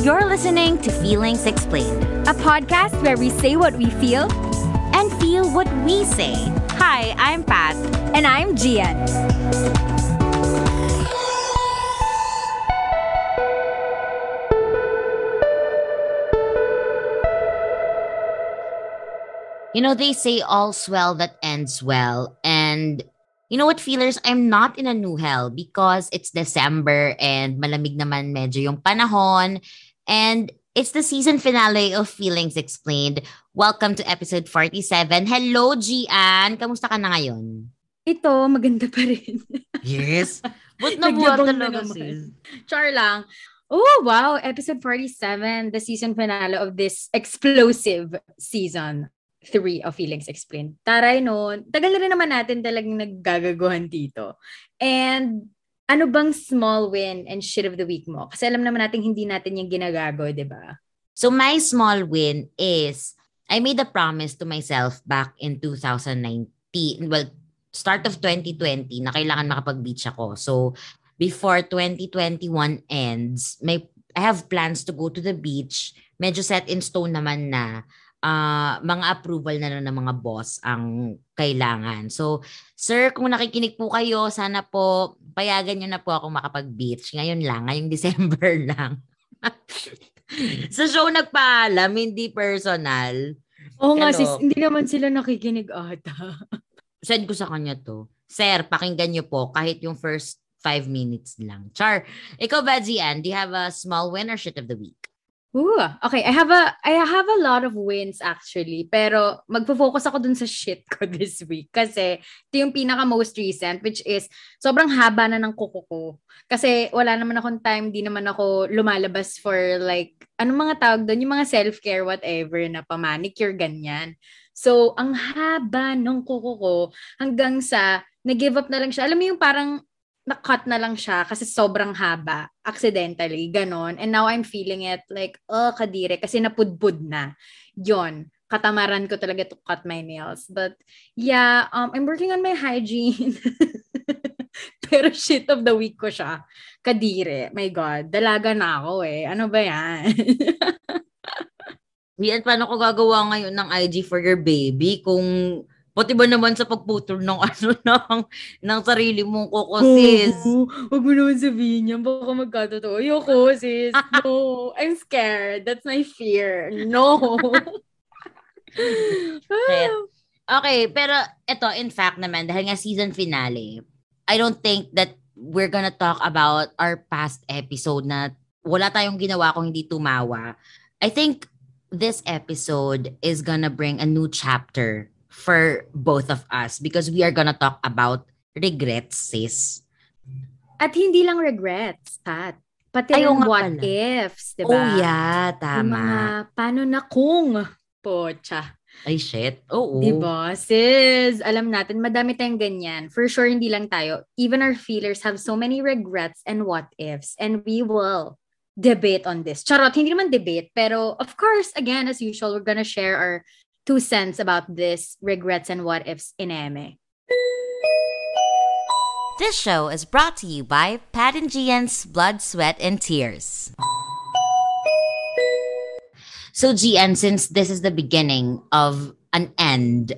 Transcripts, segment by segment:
You're listening to Feelings Explained, a podcast where we say what we feel and feel what we say. Hi, I'm Pat. And I'm Gian. You know, they say all's well that ends well. And you know what, feelers? I'm not in a new hell because it's December and malamig naman medyo yung panahon. And it's the season finale of Feelings Explained. Welcome to episode 47. Hello, Gian! Kamusta ka na ngayon? Ito, maganda pa rin. yes. Ba't nabuhat talaga sis? Char lang. Oh, wow. Episode 47, the season finale of this explosive season. 3 of Feelings Explained. Taray noon, tagal na rin naman natin talagang naggagaguhan dito. And ano bang small win and shit of the week mo? Kasi alam naman natin hindi natin yung ginagago, di ba? So my small win is I made a promise to myself back in 2019, well, start of 2020 na kailangan makapag-beach ako. So before 2021 ends, may I have plans to go to the beach. Medyo set in stone naman na uh, mga approval na lang ng mga boss ang kailangan. So, sir, kung nakikinig po kayo, sana po payagan nyo na po ako makapag-beach. Ngayon lang, ngayong December lang. Sa show nagpaalam, hindi personal. Oo nga sis, hindi naman sila nakikinig ata. Send ko sa kanya to. Sir, pakinggan nyo po kahit yung first five minutes lang. Char, ikaw ba, Gian, do you have a small win or shit of the week? Ooh, okay. I have a I have a lot of wins actually, pero magfo-focus ako dun sa shit ko this week kasi ito yung pinaka most recent which is sobrang haba na ng kuko ko. Kasi wala naman akong time, di naman ako lumalabas for like anong mga tawag doon, yung mga self-care whatever na pa-manicure ganyan. So, ang haba ng kuko ko hanggang sa nag-give up na lang siya. Alam mo yung parang na-cut na lang siya kasi sobrang haba, accidentally, ganon. And now I'm feeling it like, oh, kadire, kasi napudpud na. Yon katamaran ko talaga to cut my nails. But yeah, um, I'm working on my hygiene. Pero shit of the week ko siya. Kadire. My God. Dalaga na ako eh. Ano ba yan? Yan, paano ko gagawa ngayon ng IG for your baby kung Pati ba naman sa pagputol ng ano ng, ng sarili mong kuko, sis? Oo, huwag mo naman sabihin yan. Baka magkatotoo. Ayoko, sis. No. I'm scared. That's my fear. No. okay, pero ito, in fact naman, dahil nga season finale, I don't think that we're gonna talk about our past episode na wala tayong ginawa kung hindi tumawa. I think this episode is gonna bring a new chapter for both of us because we are gonna talk about regrets, sis. At hindi lang regrets, Pat. Pati Ay, yung what pala. ifs, di ba? Oh, yeah, tama. Yung mga, paano na kung, pocha. Ay, shit. Oo. Di ba? Sis, alam natin, madami tayong ganyan. For sure, hindi lang tayo. Even our feelers have so many regrets and what ifs. And we will debate on this. Charot, hindi naman debate. Pero, of course, again, as usual, we're gonna share our two cents about this regrets and what ifs in Eme. This show is brought to you by Pat and Gian's Blood, Sweat, and Tears. So, Gian, since this is the beginning of an end,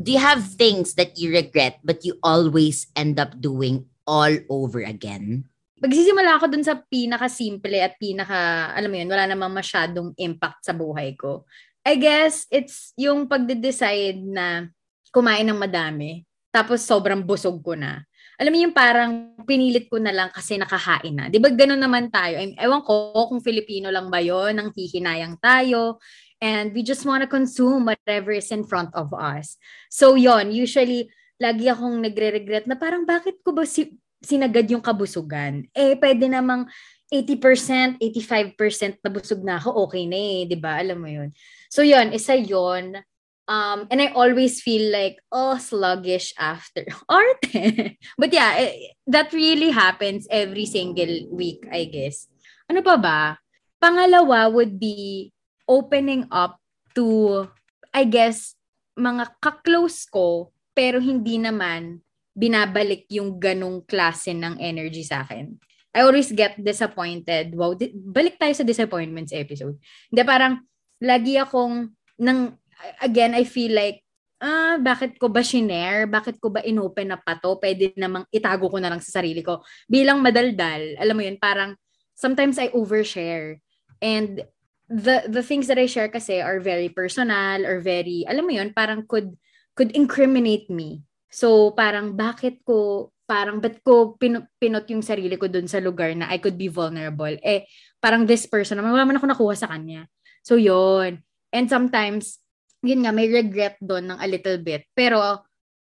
do you have things that you regret but you always end up doing all over again? Magsisimula ako dun sa pinaka-simple at pinaka, alam mo yun, wala namang masyadong impact sa buhay ko. I guess it's yung pagde-decide na kumain ng madami tapos sobrang busog ko na. Alam mo yung parang pinilit ko na lang kasi nakahain na. Di ba ganun naman tayo? I ewan ko kung Filipino lang ba yon nang hihinayang tayo and we just want to consume whatever is in front of us. So yon usually lagi akong nagre-regret na parang bakit ko ba si sinagad yung kabusugan? Eh, pwede namang 80%, 85% na busog na ako, okay na eh, di ba? Alam mo yun. So yun, isa yun. Um, and I always feel like, oh, sluggish after. Arte. But yeah, it, eh, that really happens every single week, I guess. Ano pa ba? Pangalawa would be opening up to, I guess, mga kaklose ko, pero hindi naman binabalik yung ganong klase ng energy sa akin. I always get disappointed. Wow, di- balik tayo sa disappointments episode. Hindi, parang, lagi akong, nang, again, I feel like, ah, bakit ko ba shinare? Bakit ko ba inopen na pa to? Pwede namang itago ko na lang sa sarili ko. Bilang madaldal, alam mo yun, parang, sometimes I overshare. And the the things that I share kasi are very personal or very, alam mo yun, parang could could incriminate me. So, parang bakit ko, parang ba't ko pin, pinot yung sarili ko dun sa lugar na I could be vulnerable? Eh, parang this person, wala man ako nakuha sa kanya. So, yun. And sometimes, yun nga, may regret doon ng a little bit. Pero,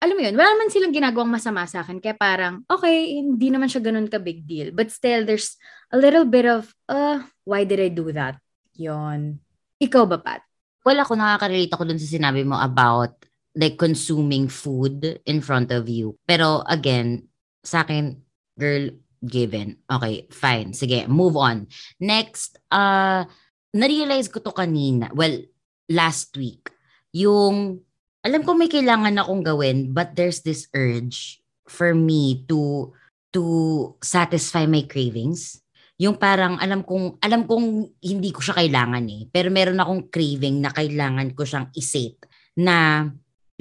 alam mo yun, wala naman silang ginagawang masama sa akin. Kaya parang, okay, hindi naman siya ganun ka big deal. But still, there's a little bit of, uh, why did I do that? Yon. Ikaw ba, Pat? Well, ako nakaka-relate ako dun sa sinabi mo about like consuming food in front of you. Pero again, sa akin, girl, given. Okay, fine. Sige, move on. Next, uh, na-realize ko to kanina. Well, last week. Yung, alam ko may kailangan akong gawin, but there's this urge for me to to satisfy my cravings. Yung parang alam kong alam kong hindi ko siya kailangan eh, pero meron akong craving na kailangan ko siyang isate na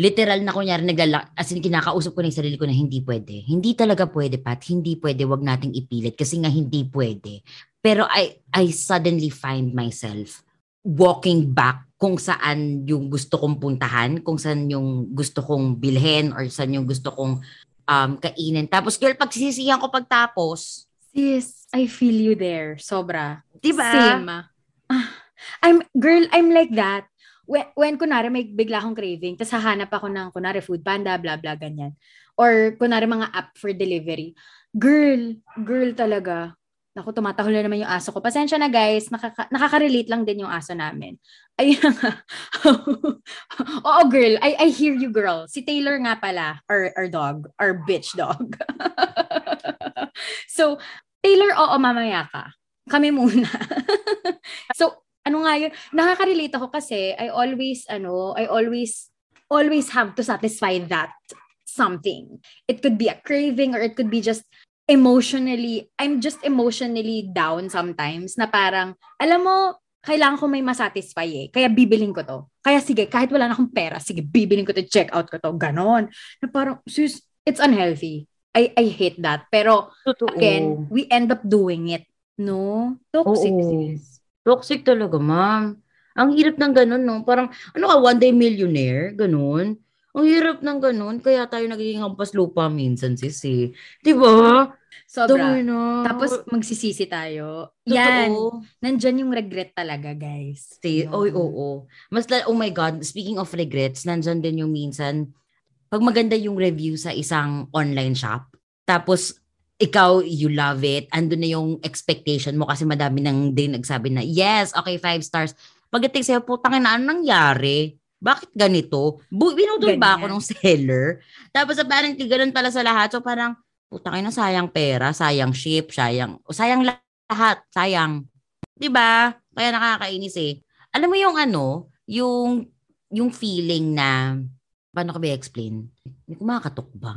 literal na kunyari naglala, as in kinakausap ko na yung sarili ko na hindi pwede. Hindi talaga pwede, Pat. Hindi pwede. Wag nating ipilit kasi nga hindi pwede. Pero I, I suddenly find myself walking back kung saan yung gusto kong puntahan, kung saan yung gusto kong bilhin or saan yung gusto kong um, kainin. Tapos girl, pagsisisihan ko pagtapos. Sis, I feel you there. Sobra. Diba? Same. Ah, I'm, girl, I'm like that when, when kunwari may bigla akong craving, tapos hahanap ako ng kunwari food panda, bla bla, ganyan. Or kunwari mga app for delivery. Girl, girl talaga. Naku, tumatahol na naman yung aso ko. Pasensya na guys, nakaka- nakaka-relate lang din yung aso namin. Ayun nga. Oo girl, I, I hear you girl. Si Taylor nga pala, our, our dog, our bitch dog. so, Taylor, oo, mamaya ka. Kami muna. so, ano nga yun, nakaka-relate ako kasi I always, ano, I always, always have to satisfy that something. It could be a craving or it could be just emotionally, I'm just emotionally down sometimes na parang, alam mo, kailangan ko may masatisfy eh. Kaya bibiling ko to. Kaya sige, kahit wala na akong pera, sige, bibiling ko to, check out ko to. Ganon. Na parang, sis, it's unhealthy. I, I hate that. Pero, Totoo. again, we end up doing it. No? Toxic, Oo. Toxic talaga, ma'am. Ang hirap ng ganun, no? Parang, ano ka, one day millionaire? Ganun. Ang hirap ng ganun. Kaya tayo nagiging hampas lupa minsan, sis, eh. Di ba? Sobra. No. Tapos magsisisi tayo. Totoo. Yan. Nandyan yung regret talaga, guys. Stay. No. Oy, oo. Oh, oh. Mas, oh my God, speaking of regrets, nandyan din yung minsan, pag maganda yung review sa isang online shop, tapos ikaw, you love it. Ando na yung expectation mo kasi madami nang din nagsabi na, yes, okay, five stars. Pagdating sa'yo, putang na, ano nangyari? Bakit ganito? Bu- binudol ba ako ng seller? Tapos apparently, ganun pala sa lahat. So parang, putang na, sayang pera, sayang ship, sayang, sayang lahat, sayang. 'Di ba? Kaya nakakainis eh. Alam mo yung ano, yung yung feeling na paano ko ba explain? Hindi ko makakatok ba?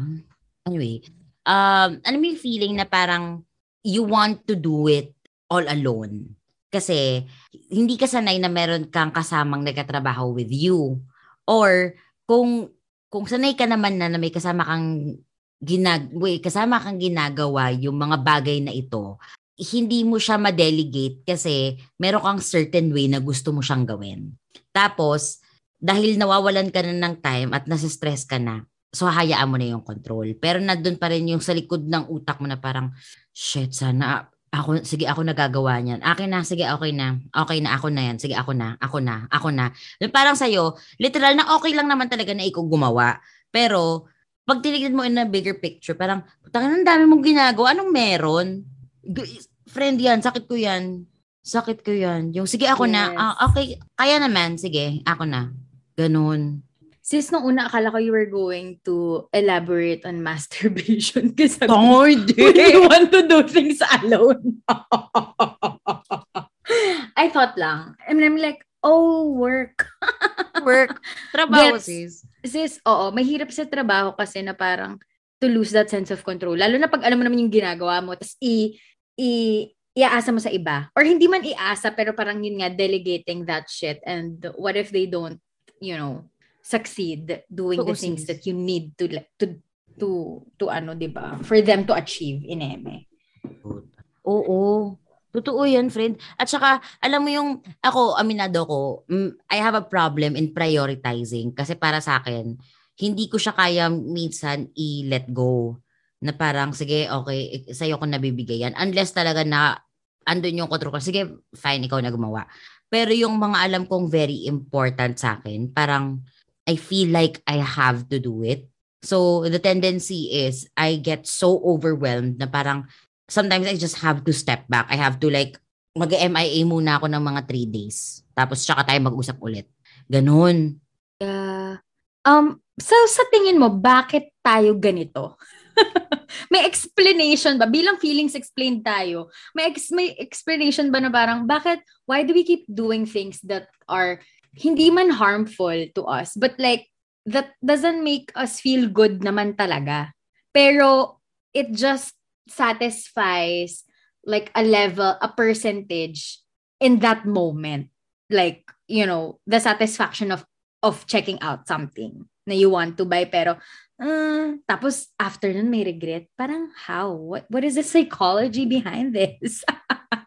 Anyway, um, ano yung feeling na parang you want to do it all alone? Kasi hindi ka sanay na meron kang kasamang nagkatrabaho with you. Or kung kung sanay ka naman na, na may kasama kang ginag wait, kasama kang ginagawa yung mga bagay na ito, hindi mo siya ma-delegate kasi meron kang certain way na gusto mo siyang gawin. Tapos, dahil nawawalan ka na ng time at nasa stress ka na, So, hayaan mo na yung control. Pero nandun pa rin yung sa likod ng utak mo na parang, shit, sana, ako, sige, ako nagagawa niyan. Akin na, sige, okay na. Okay na, ako na yan. Sige, ako na, ako na, ako na. Parang sa'yo, literal na okay lang naman talaga na ikaw gumawa. Pero, pag tinignan mo in a bigger picture, parang, putang ang dami mong ginagawa. Anong meron? Friend yan, sakit ko yan. Sakit ko yan. Yung, sige, ako yes. na. Ah, okay, kaya naman. Sige, ako na. Ganun. Sis, nung una, akala ko you were going to elaborate on masturbation. Kasi oh, hindi. you want to do things alone. I thought lang. And I'm like, oh, work. work. Trabaho, Gets, sis. Sis, oo. Mahirap sa trabaho kasi na parang to lose that sense of control. Lalo na pag alam mo naman yung ginagawa mo, tapos i- i iaasa mo sa iba. Or hindi man iasa, pero parang yun nga, delegating that shit. And what if they don't, you know, succeed doing so, the things that you need to, to, to, to ano, di ba? For them to achieve in eme. Oo. Totoo yan, friend. At saka, alam mo yung, ako, aminado ko, mm, I have a problem in prioritizing. Kasi para sa akin, hindi ko siya kaya minsan i-let go na parang, sige, okay, sa'yo ko nabibigay yan. Unless talaga na andun yung control ko. Sige, fine, ikaw na gumawa. Pero yung mga alam kong very important sa akin, parang I feel like I have to do it. So the tendency is I get so overwhelmed na parang sometimes I just have to step back. I have to like mag-MIA muna ako ng mga three days. Tapos tsaka tayo mag-usap ulit. Ganun. Yeah. Um, so sa tingin mo, bakit tayo ganito? may explanation ba? Bilang feelings explained tayo, may, ex- may explanation ba na parang, bakit, why do we keep doing things that are hindi man harmful to us, but like, that doesn't make us feel good naman talaga. Pero, it just satisfies like a level, a percentage in that moment. Like, you know, the satisfaction of of checking out something na you want to buy pero Uh, tapos after nun may regret. Parang how? What, what is the psychology behind this?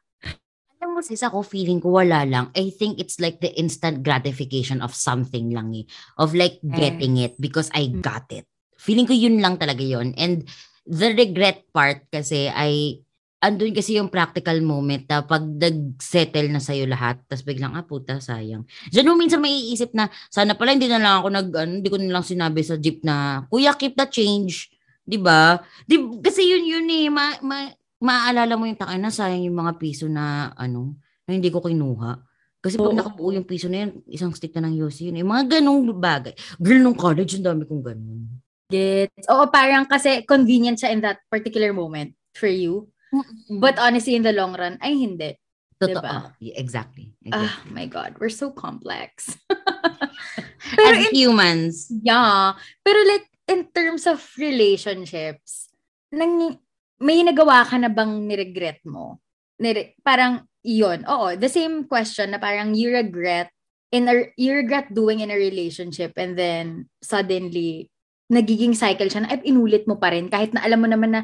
Mo sis, ako feeling ko wala lang. I think it's like the instant gratification of something lang eh. Of like getting it because I mm. got it. Feeling ko yun lang talaga yon And the regret part kasi ay andun kasi yung practical moment na pag nag-settle na sa'yo lahat, tapos biglang, ah, puta, sayang. Diyan mo minsan may iisip na, sana pala hindi na lang ako nag, ano, hindi ko na lang sinabi sa jeep na, kuya, keep the change. Di ba? Di, kasi yun yun eh, ma, ma, maaalala mo yung takay na sayang yung mga piso na, ano, na hindi ko kinuha. Kasi pag oh. nakabuo yung piso na yun, isang stick na ng Yossi yun. Eh. Mga ganong bagay. Girl, nung college, ang dami kong ganun. Gets. Oo, parang kasi convenient siya in that particular moment for you. But honestly, in the long run, ay hindi. Totoo. Diba? Yeah, exactly. exactly. Oh my God, we're so complex. pero As in, humans. Yeah. Pero like, in terms of relationships, nang, may nagawa ka na bang niregret mo? Nire, parang, iyon. Oo, the same question na parang you regret in a, you regret doing in a relationship and then suddenly nagiging cycle siya na ay, inulit mo pa rin kahit na alam mo naman na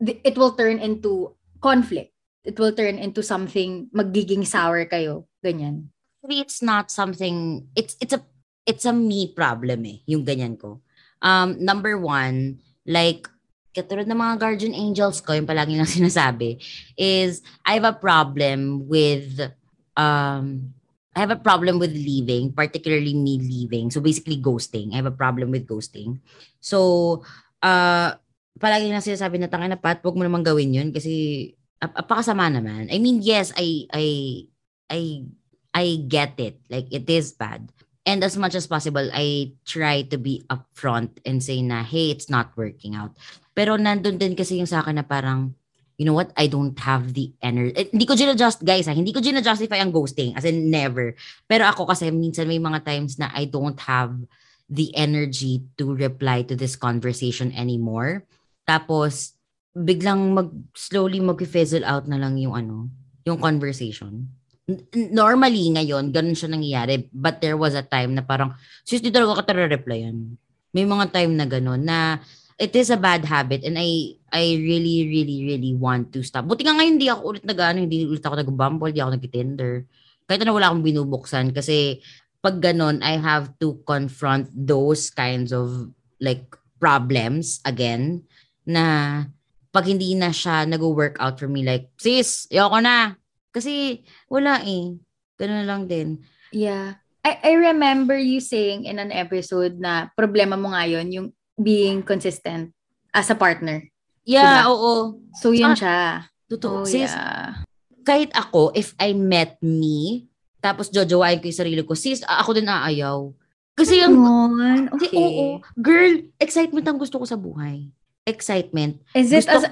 it will turn into conflict. It will turn into something magiging sour kayo. Ganyan. It's not something, it's, it's a, it's a me problem eh, yung ganyan ko. Um, number one, like, katulad ng mga guardian angels ko, yung palagi lang sinasabi, is I have a problem with, um, I have a problem with leaving, particularly me leaving. So basically ghosting. I have a problem with ghosting. So, uh, palagi na sinasabi na tangin na pat, wag mo naman gawin yun kasi ap- apakasama naman. I mean, yes, I, I, I, I get it. Like, it is bad. And as much as possible, I try to be upfront and say na, hey, it's not working out. Pero nandun din kasi yung sa akin na parang, you know what, I don't have the energy. Eh, hindi ko gina-just, guys, ha? hindi ko gina-justify ang ghosting, as in never. Pero ako kasi minsan may mga times na I don't have the energy to reply to this conversation anymore. Tapos, biglang mag, slowly mag-fizzle out na lang yung ano, yung conversation. Normally, ngayon, ganun siya nangyayari. But there was a time na parang, sis, di talaga ka replyan May mga time na ganun na it is a bad habit and I I really, really, really want to stop. Buti nga ngayon, hindi ako ulit nag ano, hindi ulit ako nag-bumble, hindi ako nag-tinder. Kahit na wala akong binubuksan kasi pag ganun, I have to confront those kinds of like problems again na pag hindi na siya nag-work out for me, like, sis, ayoko na. Kasi wala eh. Ganun lang din. Yeah. I, I remember you saying in an episode na problema mo ngayon yung being consistent as a partner. Yeah, diba? oo. So, yun ah, siya. Totoo. Oh, sis, yeah. kahit ako, if I met me, tapos jojowain ko yung sarili ko, sis, ako din aayaw. Kasi yung... Okay. Kasi, oo, girl, excitement ang gusto ko sa buhay excitement. Is it Gusto, as,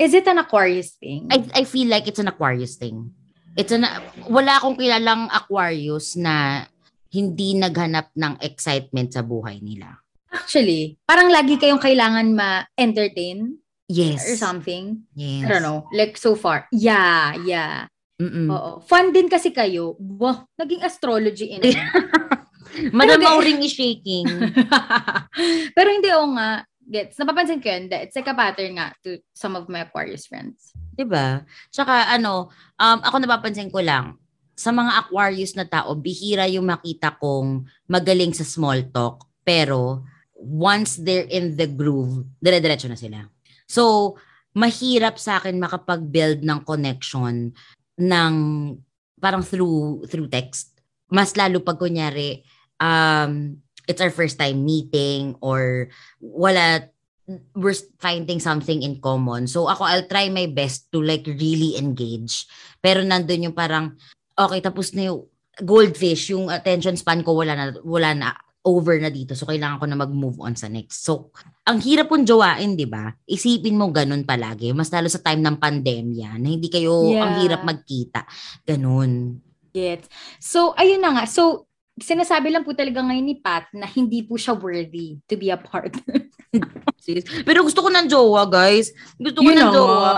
is it an Aquarius thing? I I feel like it's an Aquarius thing. It's an wala akong kilalang Aquarius na hindi naghanap ng excitement sa buhay nila. Actually, parang lagi kayong kailangan ma-entertain. Yes. or something. Yes. I don't know. Like so far. Yeah, yeah. Mm-mm. Oo. Fun din kasi kayo. Wow, naging astrology in. Madam Pero- Maureen is shaking. Pero hindi ako nga gets. Napapansin ko yun. that It's like a pattern nga to some of my Aquarius friends. 'Di ba? Tsaka ano, um, ako napapansin ko lang, sa mga Aquarius na tao, bihira yung makita kong magaling sa small talk. Pero, once they're in the groove, dire-diretso na sila. So, mahirap sa akin makapag-build ng connection ng parang through through text. Mas lalo pag kunyari, um, it's our first time meeting or wala we're finding something in common. So ako, I'll try my best to like really engage. Pero nandun yung parang, okay, tapos na yung goldfish, yung attention span ko wala na, wala na, over na dito. So kailangan ko na mag-move on sa next. So, ang hirap pong jowain, di ba? Isipin mo ganun palagi. Mas lalo sa time ng pandemya na hindi kayo, Yeah. ang hirap magkita. Ganun. Gets. So, ayun na nga. So, sinasabi lang po talaga ngayon ni Pat na hindi po siya worthy to be a partner. Sis. Pero gusto ko ng jowa, guys. Gusto ko Yun ng na jowa.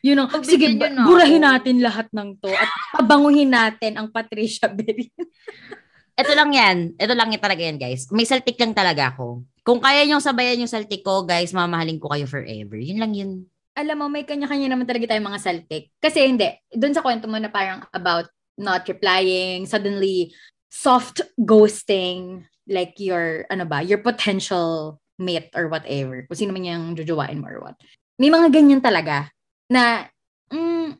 Yun ang, Pagbigyan sige, ba- na ako. burahin natin lahat ng to at pabanguhin natin ang Patricia Berry. Ito lang yan. Ito lang yan talaga yan, guys. May saltik lang talaga ako. Kung kaya niyong sabayan yung saltik ko, guys, mamahalin ko kayo forever. Yun lang yun. Alam mo, may kanya-kanya naman talaga tayong mga saltik. Kasi hindi, doon sa kwento mo na parang about not replying, suddenly soft ghosting, like your, ano ba, your potential mate or whatever. Kung sino man yung jujuwain mo or what. May mga ganyan talaga na, mm,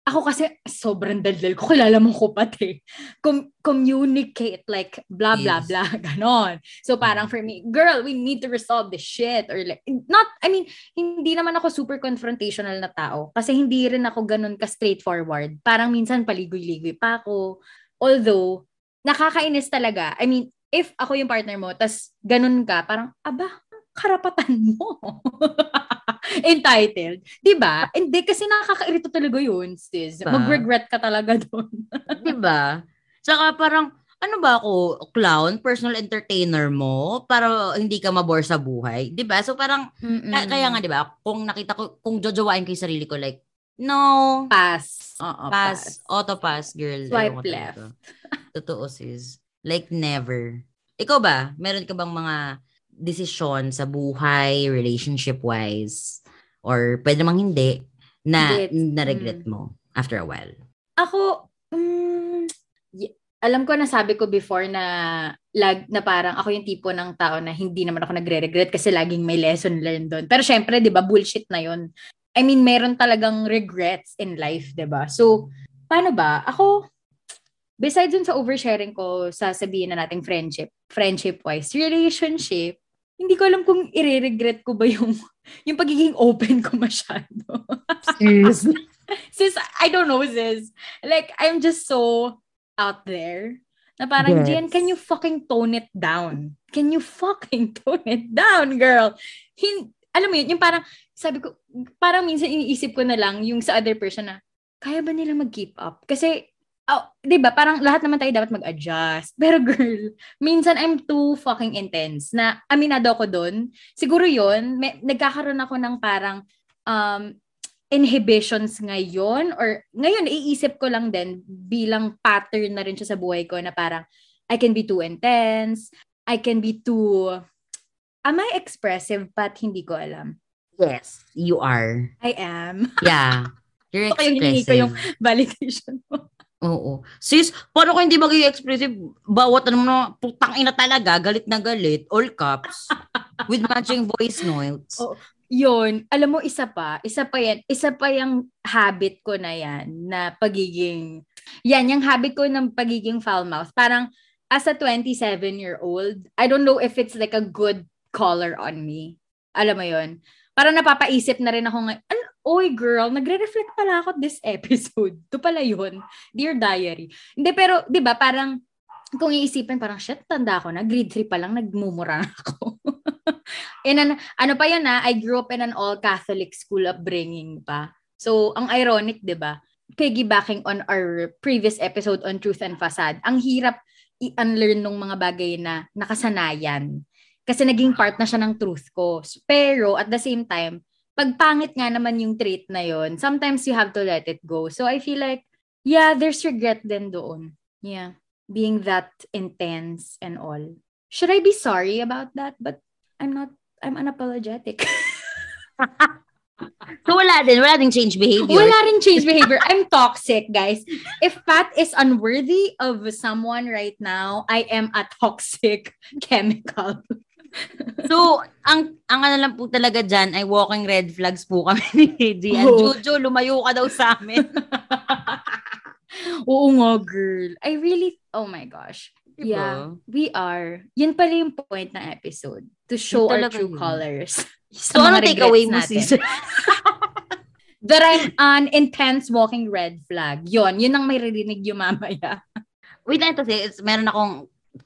ako kasi sobrang daldal ko. Kilala mo ko pati. Com- communicate like blah, blah, Yes. blah. Ganon. So parang for me, girl, we need to resolve this shit. Or like, not, I mean, hindi naman ako super confrontational na tao. Kasi hindi rin ako ganun ka-straightforward. Parang minsan paligoy-ligoy pa ako. Although, nakakainis talaga. I mean, if ako yung partner mo, tas ganun ka, parang, aba, karapatan mo. Entitled. Di ba? Hindi, kasi nakakairito talaga yun, sis. Diba? Mag-regret ka talaga doon. Di ba? Saka parang, ano ba ako, clown, personal entertainer mo, para hindi ka mabore sa buhay. Di ba? So parang, kaya, kaya nga, di ba, kung nakita ko, kung jojowain ko yung sarili ko, like, no, Pass. Oo, pass, auto pass, girl. Swipe left. Totoo, sis. Like, never. Ikaw ba? Meron ka bang mga desisyon sa buhay, relationship-wise, or pwede namang hindi, na na-regret Mm. mo after a while? Ako, mm, y- alam ko na sabi ko before na lag na parang ako yung tipo ng tao na hindi naman ako nagre-regret kasi laging may lesson learned doon. Pero syempre, 'di ba, bullshit na 'yon. I mean, meron talagang regrets in life, 'di ba? So, paano ba? Ako besides dun sa oversharing ko, sasabihin na nating friendship, friendship-wise, relationship, hindi ko alam kung i-regret ko ba yung yung pagiging open ko masyado. Seriously? sis, I don't know, sis. Like, I'm just so out there. Na parang, Yes. Jen, can you fucking tone it down? Can you fucking tone it down, girl? Hin alam mo yun, yung parang, sabi ko, parang minsan iniisip ko na lang yung sa other person na, kaya ba nila mag-keep up? Kasi, oh, di ba, parang lahat naman tayo dapat mag-adjust. Pero girl, minsan I'm too fucking intense na aminado ako doon. Siguro yun, may, nagkakaroon ako ng parang, um, inhibitions ngayon or ngayon iisip ko lang din bilang pattern na rin siya sa buhay ko na parang I can be too intense, I can be too Am I expressive but hindi ko alam? Yes, you are. I am. Yeah. You're Okay, hinihingi ko expressive. yung validation mo. Oo. Sis, paano ko hindi magiging expressive? Bawat ano na, putang ina talaga, galit na galit, all caps, with matching voice notes. Oo. Yun, alam mo, isa pa, isa pa yan, isa pa yung habit ko na yan, na pagiging, yan, yung habit ko ng pagiging foul mouth. Parang, as a 27-year-old, I don't know if it's like a good color on me. Alam mo yun? Parang napapaisip na rin ako ngayon, ano, oy girl, nagre-reflect pala ako this episode. Ito pala yun. Dear Diary. Hindi, pero, di ba, parang, kung iisipin, parang, shit, tanda ako na, grade 3 pa lang, nagmumura na ako. in an, ano pa yun na, I grew up in an all-Catholic school upbringing pa. So, ang ironic, di ba? Piggybacking on our previous episode on Truth and Facade, ang hirap i-unlearn ng mga bagay na nakasanayan. Kasi naging part na siya ng truth ko. Pero, at the same time, pag pangit nga naman yung trait na yon, sometimes you have to let it go. So I feel like, yeah, there's regret then doon. Yeah. Being that intense and all. Should I be sorry about that? But I'm not, I'm unapologetic. so wala din, wala ding change behavior. Wala rin change behavior. I'm toxic, guys. If Pat is unworthy of someone right now, I am a toxic chemical. So, ang ang ano lang po talaga dyan ay walking red flags po kami ni AJ. Oh. Jojo, lumayo ka daw sa amin. Oo nga, girl. I really, oh my gosh. Diba? Yeah, we are. Yun pala yung point ng episode. To show our true yun. colors. So, ano takeaway mo, sis? That I'm an intense walking red flag. Yun, yun ang may ririnig yung mamaya. Wait lang ito, sis. Meron akong,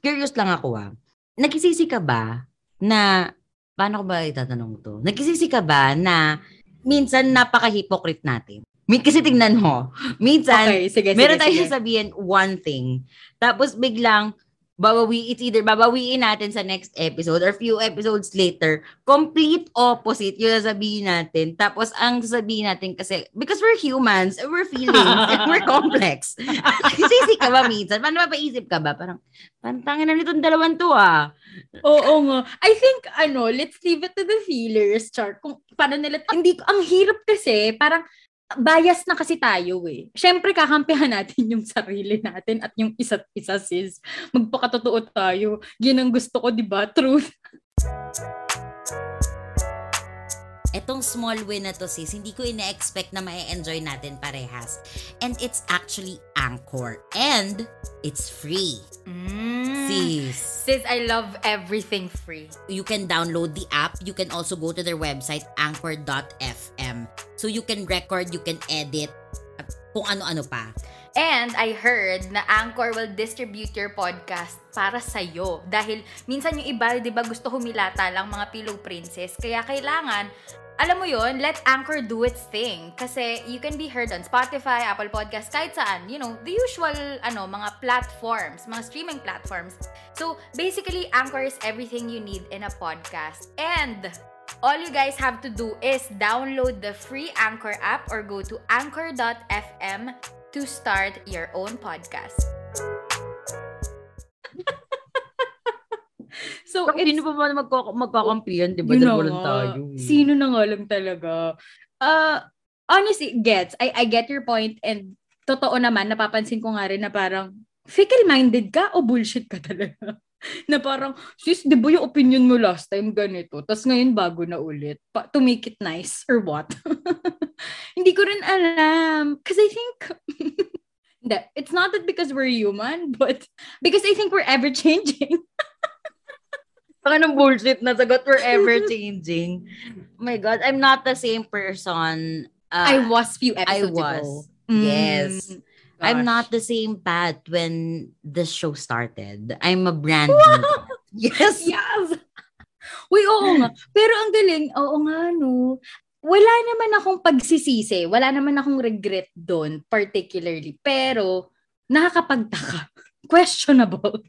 curious lang ako ah. Nagsisisi ka ba na, paano ko ba itatanong to? Nagsisisi ka ba na minsan napaka-hypocrite natin? Kasi tingnan mo, minsan, okay, sige, meron sige, tayo sige. sabihin one thing, tapos biglang, babawi, it's either babawiin natin sa next episode or few episodes later, complete opposite yung sasabihin natin. Tapos, ang sasabihin natin kasi, because we're humans, we're feelings, and we're complex. Sisi ka ba minsan? Paano mapaisip ka ba? Parang, pantangin na nitong dalawang to ah. Oo nga. I think, ano, let's leave it to the feelers, chart. Kung paano nila, hindi, ang hirap kasi, parang, bias na kasi tayo eh. Siyempre, kakampihan natin yung sarili natin at yung isa't isa, sis. Magpakatotoo tayo. Yan ang gusto ko, di ba? Truth. Etong small win na to sis, hindi ko ina-expect na ma-enjoy natin parehas. And it's actually Anchor. And it's free. Mm. Sis. Sis, I love everything free. You can download the app. You can also go to their website, anchor.fm. So you can record, you can edit, kung ano-ano pa. And I heard na Anchor will distribute your podcast para sa'yo. Dahil minsan yung iba, di ba, gusto humilata lang mga pillow princess. Kaya kailangan alam mo yon let Anchor do its thing. Kasi you can be heard on Spotify, Apple Podcasts, kahit saan. You know, the usual, ano, mga platforms, mga streaming platforms. So, basically, Anchor is everything you need in a podcast. And, all you guys have to do is download the free Anchor app or go to anchor.fm to start your own podcast. So, Pero sino pa ba magkak- magkakampihan, di ba? Dalawa lang tayo. Sino na nga lang talaga. Uh, honestly, gets. I, I get your point and totoo naman, napapansin ko nga rin na parang fickle-minded ka o bullshit ka talaga? na parang, sis, di ba yung opinion mo last time ganito? Tapos ngayon bago na ulit. Pa, to make it nice or what? Hindi ko rin alam. Because I think, it's not that because we're human, but because I think we're ever-changing. Baka ng bullshit na sagot, we're ever changing. Oh my God, I'm not the same person. Uh, I was few episodes I was. ago. Yes. Mm, I'm not the same Pat when the show started. I'm a brand new. yes. Yes. Uy, oo nga. Pero ang galing, oo nga, no. Wala naman akong pagsisisi. Wala naman akong regret doon, particularly. Pero, nakakapagtaka. Questionable.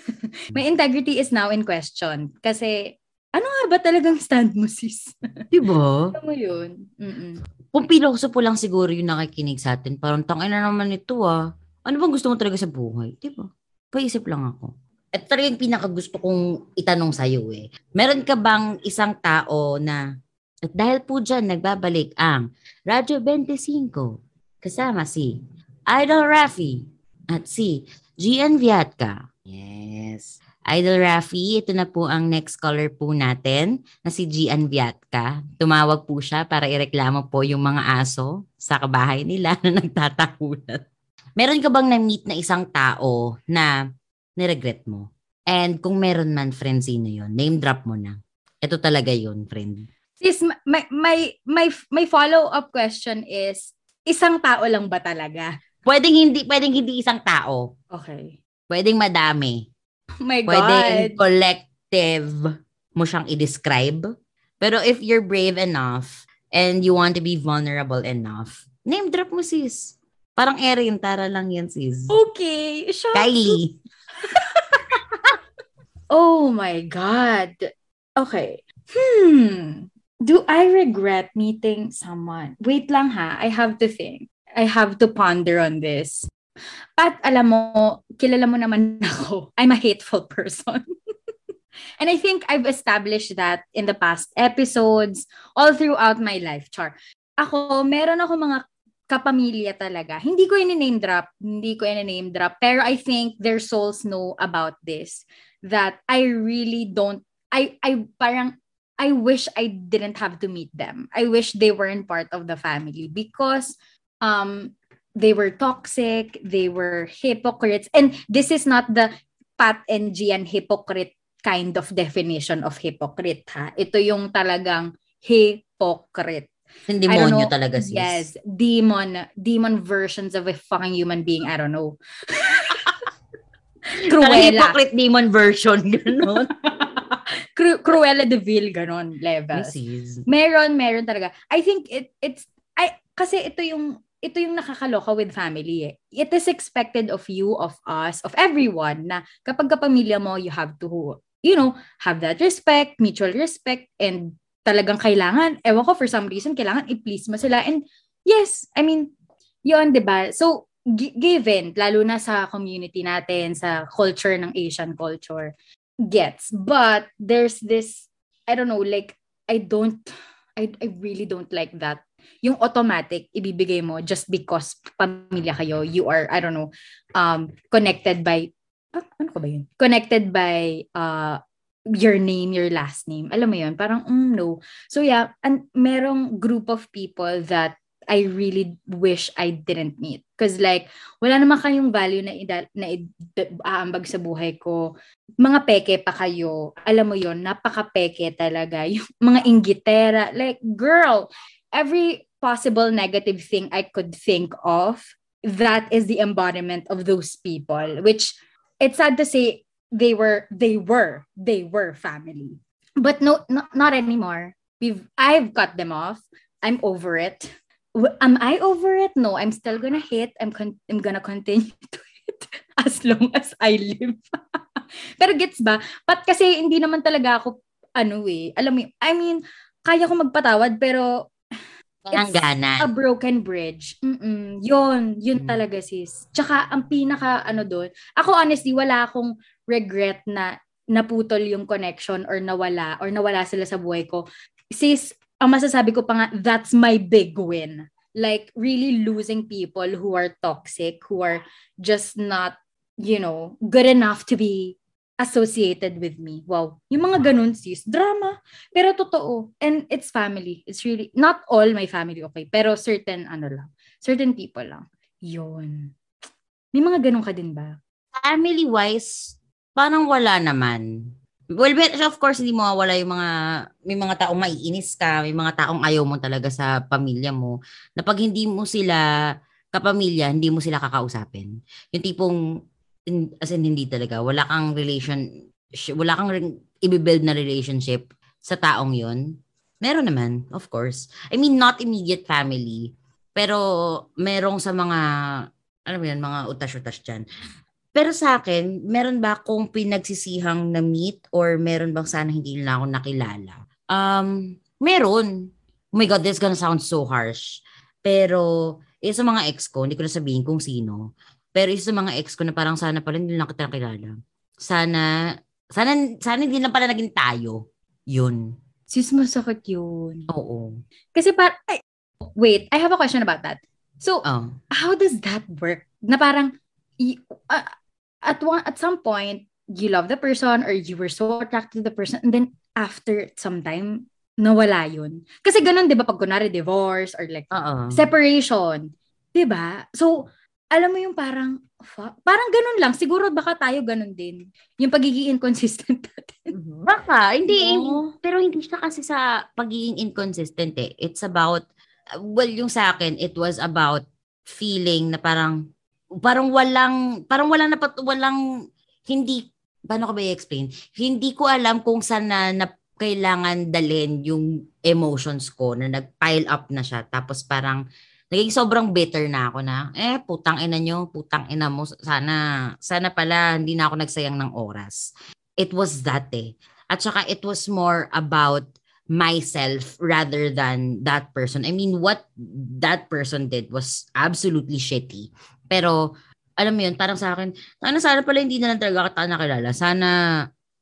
My integrity is now in question. Kasi, ano nga ba talagang stand mo, sis? Diba? Ano mo yun? Mm-mm. Kung piloso po lang siguro yung nakikinig sa atin, parang tangin na naman ito ah. Ano bang gusto mo talaga sa buhay? Diba? Paisip lang ako. At talagang pinakagusto kong itanong sa'yo eh. Meron ka bang isang tao na at dahil po dyan, nagbabalik ang Radyo 25 kasama si Idol Rafi at si Gian Viatka Yes. Idol Rafi, ito na po ang next caller po natin na si Gian Viatka. Tumawag po siya para ireklamo po yung mga aso sa kabahay nila na nagtatakunan. Meron ka bang na-meet na isang tao na niregret mo? And kung meron man, friend, sino yun? Name drop mo na. Ito talaga yun, friend. Sis, my, my, my, my follow-up question is, isang tao lang ba talaga? Pwedeng hindi, pwedeng hindi isang tao. Okay. Pwedeng madami. Oh my God. Pwedeng collective mo siyang i-describe. Pero if you're brave enough and you want to be vulnerable enough, name drop mo sis. Parang Erin, tara lang yan sis. Okay. Sure. Kylie. oh my God. Okay. Hmm. do I regret meeting someone? Wait lang ha, I have to think. I have to ponder on this. At alam mo, kilala mo naman ako, I'm a hateful person. And I think I've established that in the past episodes, all throughout my life, Char. Ako, meron ako mga kapamilya talaga. Hindi ko ini-name drop, hindi ko ini-name drop, pero I think their souls know about this that I really don't I I parang I wish I didn't have to meet them. I wish they weren't part of the family because um they were toxic, they were hypocrites. And this is not the Pat and Gian hypocrite kind of definition of hypocrite ha. Ito yung talagang hypocrite. Hindi demonyo talaga sis. Yes, demon, demon versions of a fucking human being. I don't know. Cruella. hypocrite demon version, gano'n. Cru- Cruella de Vil, gano'n, levels. Meron, meron talaga. I think it it's, I, kasi ito yung, ito yung nakakaloka with family eh. It is expected of you, of us, of everyone na kapag kapamilya mo, you have to, you know, have that respect, mutual respect, and talagang kailangan, ewan ko, for some reason, kailangan i-please mo sila. And yes, I mean, yun, di ba? So, g- given, lalo na sa community natin, sa culture ng Asian culture, gets. But there's this, I don't know, like, I don't, I, I really don't like that. Yung automatic, ibibigay mo just because pamilya kayo, you are, I don't know, um, connected by, ah, ano ko ba yun? Connected by uh, your name, your last name. Alam mo yun, parang, mm, no. So yeah, and merong group of people that I really wish I didn't meet. Because like, wala naman kayong value na, ida, na aambag sa buhay ko. Mga peke pa kayo. Alam mo yon napaka-peke talaga. Yung mga inggitera. Like, girl, every possible negative thing I could think of, that is the embodiment of those people. Which, it's sad to say, they were they were they were family. But no not, not anymore. We've i've cut them off. I'm over it. Am i over it? No i'm still gonna hit i'm con- i'm gonna continue to hit as long as i live. Pero gets ba? Pat kasi hindi naman talaga ako ano eh alam mo i mean kaya ko magpatawad pero It's a broken bridge. Mm-mm. Yun, yun mm. talaga sis. Tsaka ang pinaka ano doon, ako honestly wala akong regret na naputol yung connection or nawala or nawala sila sa buhay ko. Sis, ang masasabi ko pa nga, that's my big win. Like really losing people who are toxic, who are just not, you know, good enough to be associated with me. Wow. Yung mga ganun, sis. Drama. Pero totoo. And it's family. It's really, not all my family, okay. Pero certain, ano lang. Certain people lang. Yun. May mga ganun ka din ba? Family-wise, parang wala naman. Well, of course, hindi mo mawala yung mga, may mga taong maiinis ka, may mga taong ayaw mo talaga sa pamilya mo, na pag hindi mo sila kapamilya, hindi mo sila kakausapin. Yung tipong, in, as in hindi talaga, wala kang relation, wala kang i-build na relationship sa taong yon Meron naman, of course. I mean, not immediate family, pero merong sa mga, ano mo yan, mga utas-utas dyan. Pero sa akin, meron ba akong pinagsisihang na meet or meron bang sana hindi nila ako nakilala? Um, meron. Oh my God, this gonna sound so harsh. Pero, isa sa mga ex ko, hindi ko na sabihin kung sino. Pero isa sa mga ex ko na parang sana pala hindi lang kita nakilala. Sana, sana, sana hindi lang pala naging tayo. Yun. Sis, masakit yun. Oo. Kasi par, ay, wait, I have a question about that. So, oh. how does that work? Na parang, y- uh, at one at some point, you love the person or you were so attracted to the person and then after some time, nawala yun. Kasi ganun, di ba, pag kunwari divorce or like Uh-oh. separation, di ba? So, alam mo yung parang, fuck, parang ganun lang. Siguro baka tayo ganun din. Yung pagiging inconsistent natin. Mhm. Baka, hindi, no. pero hindi siya kasi sa pagiging inconsistent eh. It's about, well, yung sa akin, it was about feeling na parang, parang walang, parang walang napat, walang, hindi, paano ko ba i-explain? Hindi ko alam kung saan na, na kailangan dalhin yung emotions ko na nag-pile up na siya. Tapos parang, naging sobrang bitter na ako na, eh, putang ina nyo, putang ina mo, sana, sana pala hindi na ako nagsayang ng oras. It was that eh. At saka it was more about myself rather than that person. I mean, what that person did was absolutely shitty. Pero, alam mo yun, parang sa akin, sana sana pala hindi na lang talaga kita nakilala. Sana,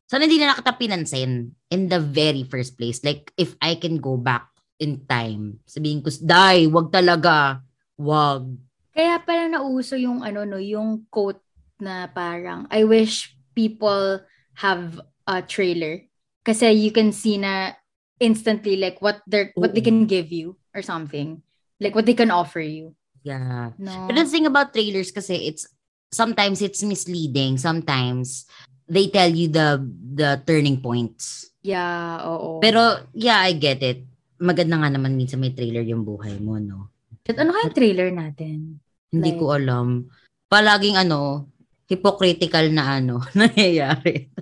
sana hindi na kita pinansin in the very first place. Like, if I can go back in time, sabihin ko, die, wag talaga, wag. Kaya pala nauso yung ano no, yung quote na parang, I wish people have a trailer. Kasi you can see na instantly like what they what they can give you or something. Like what they can offer you. Yeah. No. But the thing about trailers kasi it's sometimes it's misleading. Sometimes they tell you the the turning points. Yeah, oo. Pero yeah, I get it. Maganda nga naman minsan may trailer yung buhay mo, no? At ano kaya trailer natin? Hindi Like- ko alam. Palaging ano, hypocritical na ano, nangyayari.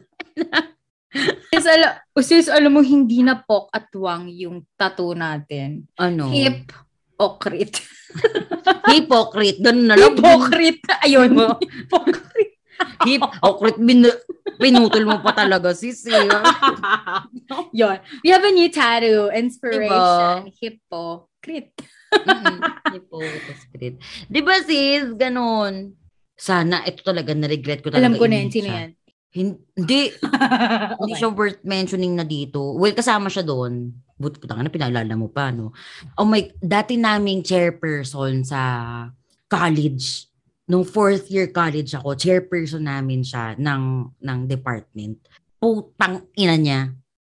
Sis, ala, sis, alam mo, hindi na pok at wang yung tattoo natin. Ano? Hip okrit. Hypocrite. Ganun na lang. Hypocrite. Ayun. Hypocrite. Hypocrite. Bin- pinutol mo pa talaga, sis. Eh. Yun. We have a new tattoo. Inspiration. Diba? Hypocrite. Mm-mm. Hypocrite. Di ba, sis? Ganun. Sana, ito talaga, na-regret ko talaga. Alam ko na yun. Sino yan? Hindi. Hindi Okay. siya worth mentioning na dito. Well, kasama siya doon. But putang na pinaalala mo pa, no? Oh my, dati naming chairperson sa college. Nung fourth year college ako, chairperson namin siya ng, ng department. Putang ina niya.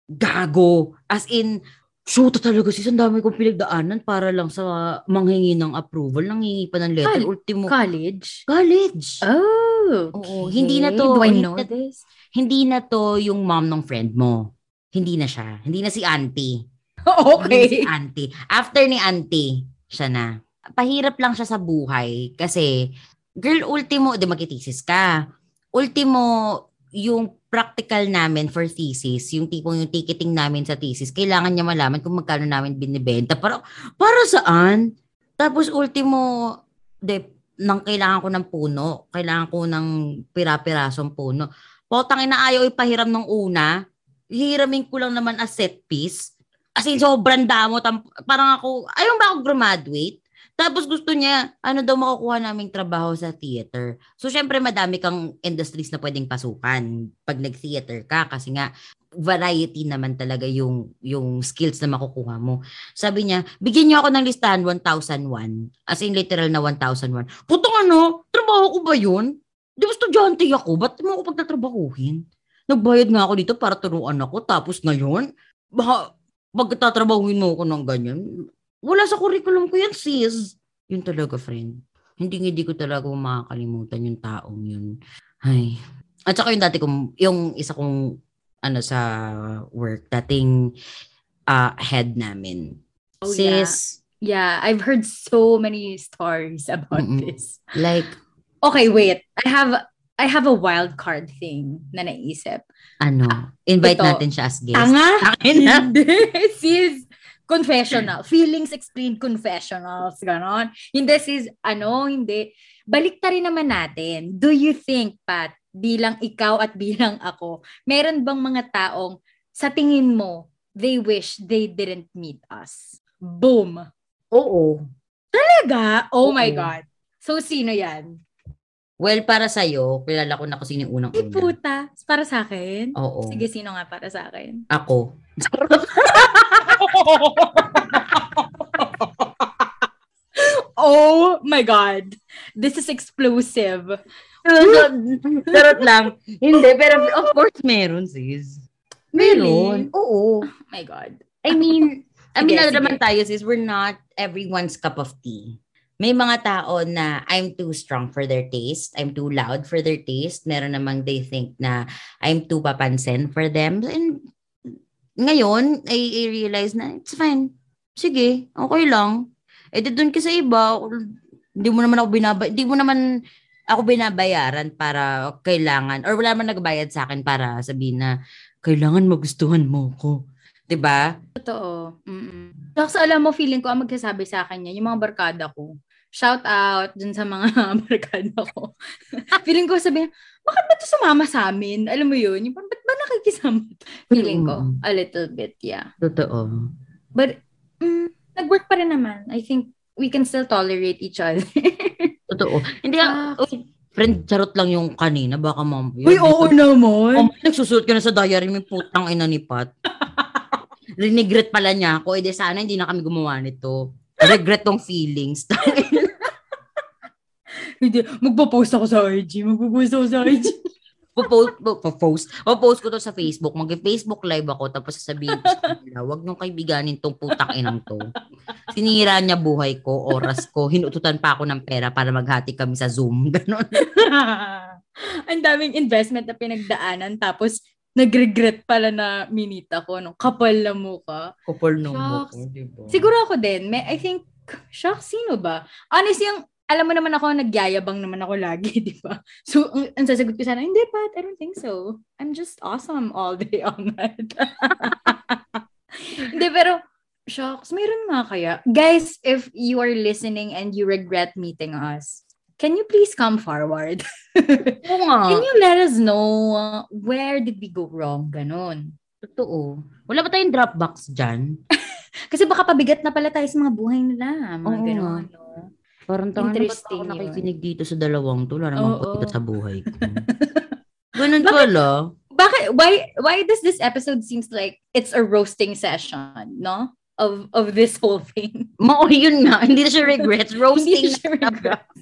Gago. As in, shoot talaga sis, ang dami kong pinagdaanan para lang sa manghingi ng approval. Nanghingi pa ng letter. Col- Ultimo. College? college. Oh. Oo, hindi na to- Do I hindi know na- this? hindi na to yung mom ng friend mo. Hindi na siya. Hindi na si auntie. Hindi na si okay. auntie. After ni auntie, siya na. Pahirap lang siya sa buhay kasi, girl, ultimo, di magkitesis ka. Ultimo, yung practical namin for thesis, yung tipong yung ticketing namin sa thesis, kailangan niya malaman kung magkano namin binibenta. Para, para saan? Tapos ultimo, de, nang kailangan ko ng puno, kailangan ko ng pira-pirasong puno. Potang ina ayaw ipahiram ng una, hihiramin ko lang naman as set piece. As in, sobrang damo. Tam- parang ako, ayaw ba ako graduate? Tapos gusto niya, ano daw makukuha naming trabaho sa theater. So, syempre, madami kang industries na pwedeng pasukan pag nag-theater ka. Kasi nga, variety naman talaga yung yung skills na makukuha mo. Sabi niya, bigyan niyo ako ng listahan 1,001. As in, literal na 1,001. Putong ano, trabaho ko ba yun? Di ba estudyante ako? Ba't mo ako pagtatrabahuhin? Nagbayad nga ako dito para turuan ako. Tapos ngayon, baka pagtatrabahuin mo ako ng ganyan. Wala sa curriculum ko yan, sis. Yun talaga, friend. Hindi hindi ko talaga makakalimutan yung taong yun. Ay. At saka yung dati kong, yung isa kong, ano, sa work, dating ah, head namin. Oh, yeah. sis, Yeah, I've heard so many stories about Mm-mm. this. like, Okay, wait. I have I have a wild card thing na naisip. ano, invite ito. natin siya as guest. Tanga? Akin na. Hindi. Sis, confessional. Feelings explained confessionals. Ganon. Hindi, sis, ano, hindi. Balik rin naman natin. Do you think, Pat, bilang ikaw at bilang ako, meron bang mga taong sa tingin mo, they wish they didn't meet us? Boom. Oo. Talaga? Oh my Oo. God. So, sino yan? Well, para sa'yo, kilala ko na kung sino yung Ay, unang-una. puta. Para sa akin? Oo. Sige, sino nga para sa akin? Ako. Oh my God. This is explosive. Charot lang. Hindi, pero of course meron, sis. Meron. Oo. Oh my God. I mean, I mean, sige. naman tayo, sis, we're not everyone's cup of tea. May mga tao na I'm too strong for their taste. I'm too loud for their taste. Meron namang they think na I'm too papansin for them. And ngayon, I, I realize na it's fine. Sige, okay lang. Eh, di dun kasi iba, hindi mo naman ako binabay, hindi mo naman ako binabayaran para kailangan, or wala man nagbayad sa akin para sabihin na kailangan magustuhan mo ko. 'Di ba? Totoo. Mm-mm. Tapos alam mo, feeling ko, ang magsasabi sa akin yan, yung mga barkada ko. Shout out dun sa mga barkada ko. feeling ko sabihin, bakit ba ito sumama sa amin? Alam mo yun? Yung, parang, ba't ba nakikisama. Feeling ko, a little bit, yeah. Totoo. But, mm, nag-work pa rin naman. I think we can still tolerate each other. Totoo. Hindi uh, friend, charot lang yung kanina. Baka ma'am. Uy, oo naman. Oh, nagsusuot ka na sa diary mo, putang ina ni Pat. Rinigret pala niya ako. Eh, di sana hindi na kami gumawa nito. Regret tong feelings. Hindi, magpo-post ako sa IG. Magpo-post ako sa IG. po-post, po-post, po-post ko to sa Facebook. Mag-Facebook live ako tapos sasabihin ko sa kanila, wag nung kaibiganin tong putang inang to. Sinira niya buhay ko, oras ko, hinututan pa ako ng pera para maghati kami sa Zoom. Ganon. Ang daming investment na pinagdaanan tapos nag-regret pala na minita ko. No? Kapal na mukha. Kapal na mukha, diba? Siguro ako din. May, I think, shucks, sino ba? Honestly, yung alam mo naman ako, nagyayabang naman ako lagi, di ba? So, ang, ang sasagot ko sana, hindi, Pat, I don't think so. I'm just awesome all day, all night. hindi, pero, shocks, mayroon nga kaya. Guys, if you are listening and you regret meeting us, can you please come forward? can you let us know uh, where did we go wrong? Ganon. Totoo. Wala ba tayong Dropbox dyan? Kasi baka pabigat na pala tayo sa mga buhay nila. Mga Oo. ganon. No? Parang tanga na ba't ako nakikinig dito sa dalawang to? Wala namang oh, oh. sa buhay ko. Ganun pala. Bakit, why, why does this episode seems like it's a roasting session, no? Of of this whole thing. Mo, yun nga. Hindi na siya regrets. Roasting siya regrets.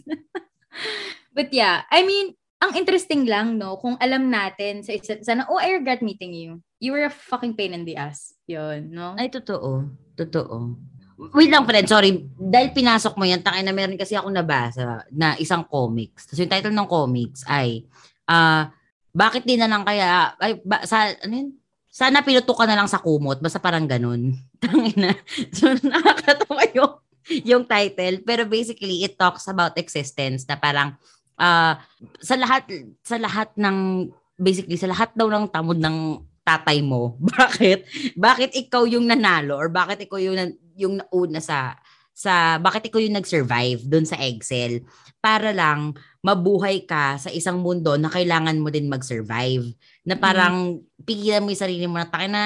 But yeah, I mean, ang interesting lang, no? Kung alam natin sa isa't sana, oh, I regret meeting you. You were a fucking pain in the ass. Yun, no? Ay, totoo. Totoo. Wait lang, friend. Sorry. Dahil pinasok mo yan, takay na meron kasi ako nabasa na isang comics. Tapos yung title ng comics ay, uh, bakit din na lang kaya, ay, ba, sa, ano yun? Sana pinuto ka na lang sa kumot. Basta parang ganun. Tangina. so, nakakatawa yung, yung title. Pero basically, it talks about existence na parang, uh, sa lahat, sa lahat ng, basically, sa lahat daw ng tamod ng tatay mo. Bakit? Bakit ikaw yung nanalo or bakit ikaw yung yung nauna sa sa bakit ikaw yung nag-survive doon sa Excel para lang mabuhay ka sa isang mundo na kailangan mo din mag-survive. Na parang mm. pigilan mo yung sarili mo na takin na